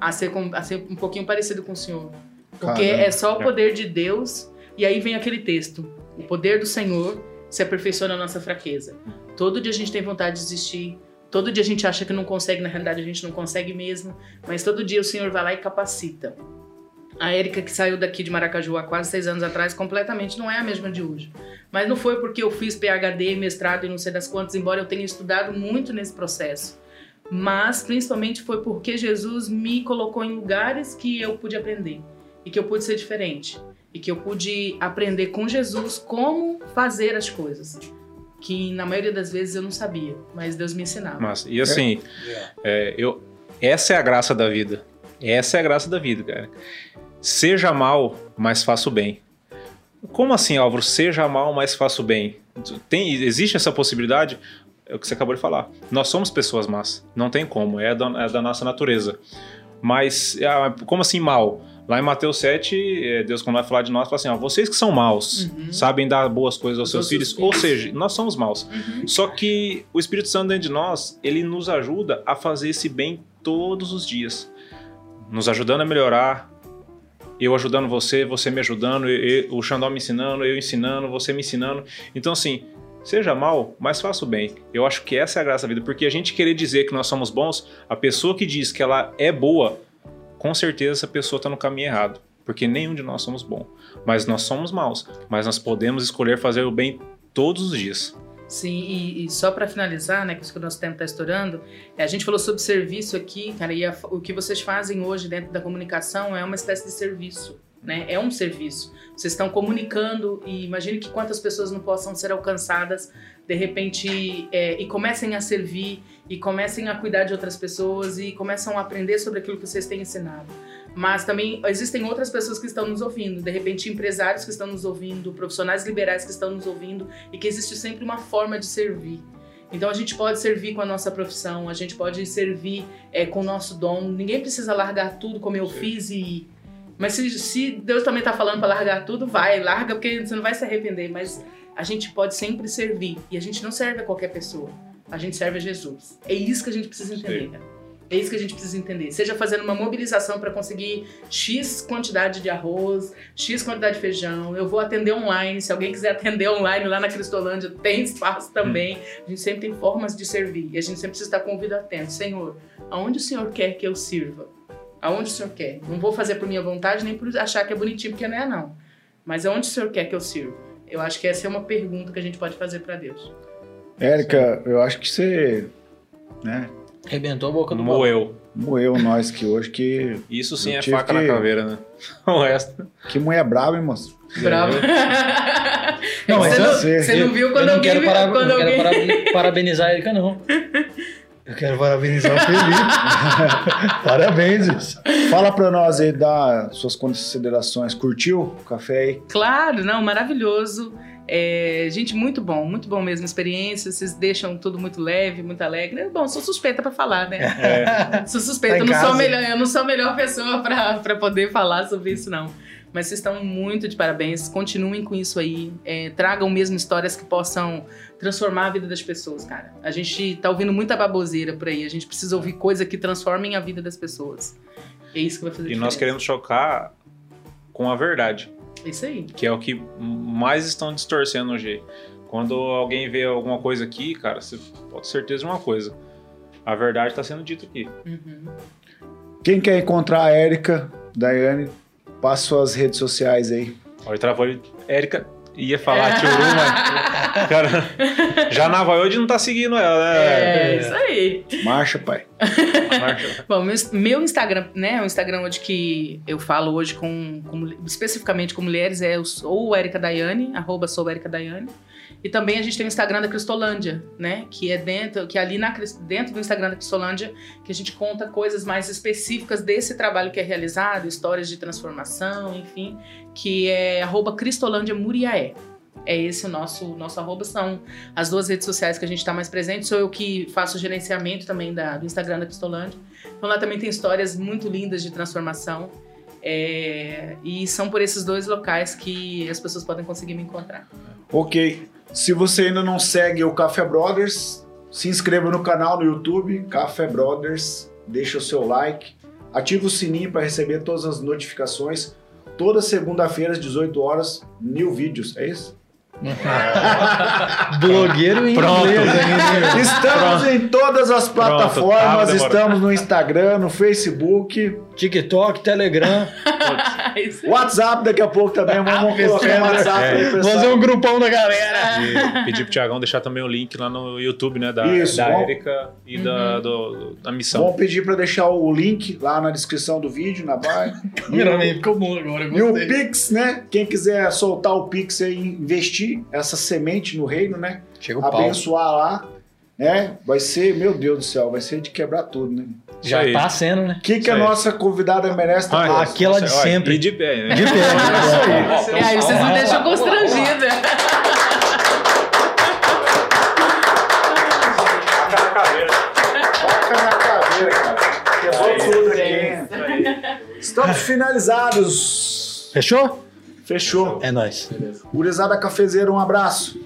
a ser, a ser um pouquinho parecido com o Senhor. Porque Caramba. é só o poder de Deus. E aí vem aquele texto: o poder do Senhor se aperfeiçoa na nossa fraqueza. Todo dia a gente tem vontade de desistir. Todo dia a gente acha que não consegue, na realidade a gente não consegue mesmo. Mas todo dia o Senhor vai lá e capacita. A Érica, que saiu daqui de Maracaju há quase seis anos atrás, completamente não é a mesma de hoje. Mas não foi porque eu fiz PhD, mestrado e não sei das quantas, embora eu tenha estudado muito nesse processo. Mas principalmente foi porque Jesus me colocou em lugares que eu pude aprender e que eu pude ser diferente e que eu pude aprender com Jesus como fazer as coisas que na maioria das vezes eu não sabia, mas Deus me ensinava. Mas e assim, é, eu essa é a graça da vida. Essa é a graça da vida, cara. Seja mal, mas faça o bem. Como assim, Álvaro? Seja mal, mas faça o bem. Tem, existe essa possibilidade? É o que você acabou de falar. Nós somos pessoas más. Não tem como. É da, é da nossa natureza. Mas, ah, como assim mal? Lá em Mateus 7, é, Deus, quando vai falar de nós, fala assim: ó, vocês que são maus, uhum. sabem dar boas coisas aos seus filhos, filhos, ou seja, nós somos maus. Uhum. Só que o Espírito Santo dentro de nós, ele nos ajuda a fazer esse bem todos os dias, nos ajudando a melhorar, eu ajudando você, você me ajudando, eu, o Xandó me ensinando, eu ensinando, você me ensinando. Então, assim, seja mal, mas faça o bem. Eu acho que essa é a graça da vida, porque a gente querer dizer que nós somos bons, a pessoa que diz que ela é boa, com certeza essa pessoa está no caminho errado, porque nenhum de nós somos bom. Mas nós somos maus, mas nós podemos escolher fazer o bem todos os dias. Sim, e, e só para finalizar, né, que o nosso tempo está estourando, é, a gente falou sobre serviço aqui, cara, e a, o que vocês fazem hoje dentro da comunicação é uma espécie de serviço, né? É um serviço. Vocês estão comunicando e imagine que quantas pessoas não possam ser alcançadas de repente é, e comecem a servir e comecem a cuidar de outras pessoas e começam a aprender sobre aquilo que vocês têm ensinado. Mas também existem outras pessoas que estão nos ouvindo, de repente empresários que estão nos ouvindo, profissionais liberais que estão nos ouvindo e que existe sempre uma forma de servir. Então a gente pode servir com a nossa profissão, a gente pode servir é, com o nosso dom. Ninguém precisa largar tudo como eu Sim. fiz e mas se, se Deus também está falando para largar tudo, vai, larga porque você não vai se arrepender. Mas a gente pode sempre servir e a gente não serve a qualquer pessoa. A gente serve a Jesus. É isso que a gente precisa entender. É isso que a gente precisa entender. Seja fazendo uma mobilização para conseguir X quantidade de arroz, X quantidade de feijão. Eu vou atender online. Se alguém quiser atender online lá na Cristolândia, tem espaço também. A gente sempre tem formas de servir. E a gente sempre precisa estar com o ouvido atento. Senhor, aonde o Senhor quer que eu sirva? Aonde o Senhor quer? Não vou fazer por minha vontade nem por achar que é bonitinho, porque não é, não. Mas aonde o Senhor quer que eu sirva? Eu acho que essa é uma pergunta que a gente pode fazer para Deus. Érica, eu acho que você né, Arrebentou a boca do Moeu. Moeu nós que hoje que. Isso sim é faca que... na caveira, né? O resto. Que mulher braba, hein, moço? Brava. não, mas você, não, você não viu quando eu, não quero, para, quando não quero parabenizar a Erika, não. Eu quero parabenizar o Felipe. Parabéns. Fala pra nós aí, dá suas considerações. Curtiu o café aí? Claro, não, maravilhoso. É, gente, muito bom, muito bom mesmo a experiência. Vocês deixam tudo muito leve, muito alegre. É bom, sou suspeita pra falar, né? Sou suspeita, Tá eu não, sou melhor, eu não sou a melhor pessoa pra poder falar sobre isso, não. Mas vocês estão muito de parabéns. Continuem com isso aí. É, tragam mesmo histórias que possam transformar a vida das pessoas, cara. A gente tá ouvindo muita baboseira por aí. A gente precisa ouvir coisa que transformem a vida das pessoas. É isso que vai fazer E diferença. nós queremos chocar com a verdade, É Isso aí. que é o que mais estão distorcendo hoje. Quando alguém vê alguma coisa aqui, cara, você pode ter certeza de uma coisa. A verdade está sendo dita aqui. Uhum. Quem quer encontrar a Érica, Daiane, passa suas redes sociais aí. Olha, travou ele. Érica ia falar tio Uru, mas. Cara, já na Voyode não tá seguindo ela, né? É, isso aí. Marcha, pai. Marcha. Bom, meu, meu Instagram, né? É um Instagram onde que eu falo hoje com, com- especificamente com mulheres, é o sou Erika Daiane, arroba sou Erika Daiane. E também a gente tem o Instagram da Cristolândia, né? Que é dentro, que é ali na, dentro do Instagram da Cristolândia que a gente conta coisas mais específicas desse trabalho que é realizado, histórias de transformação, enfim, que é arroba Cristolândia Muriaé. É esse o nosso, nosso arroba, são as duas redes sociais que a gente está mais presente. Sou eu que faço o gerenciamento também da, do Instagram da Cristolândia. Então lá também tem histórias muito lindas de transformação. É, e são por esses dois locais que as pessoas podem conseguir me encontrar. Ok. Se você ainda não segue o Café Brothers, se inscreva no canal no YouTube, Café Brothers, deixa o seu like, ativa o sininho para receber todas as notificações. Toda segunda-feira às 18 horas, mil vídeos, é isso? Blogueiro em Pronto. inglês ainda. Estamos em todas as Pronto, plataformas, tava demorando. estamos no Instagram, no Facebook, TikTok, Telegram. Aí. WhatsApp daqui a pouco também, vamos colocar o WhatsApp É. aí, pessoal. Fazer um grupão da galera. E pedir pro Tiagão deixar também o link lá no YouTube, né? Da, Isso, da bom. Érica e da, do- da missão. Vamos pedir para deixar o link lá na descrição do vídeo, na barra. Primeiramente, ficou bom agora. E o. Pix, né? Quem quiser soltar o Pix e investir essa semente no reino, né? Chega o pau. Abençoar lá, né? Vai ser, meu Deus do céu, vai ser de quebrar tudo, né? Já Isso aí. tá sendo, né? O que, que a aí. nossa convidada merece Ah, aquela de sempre. E de pé, né? De pé. É, aí vocês me deixam constrangida. Toca na caveira, cara. Quebrou tudo aqui. Estamos finalizados. Fechou? Fechou. É nóis. Gurizada Cafezeira, um abraço.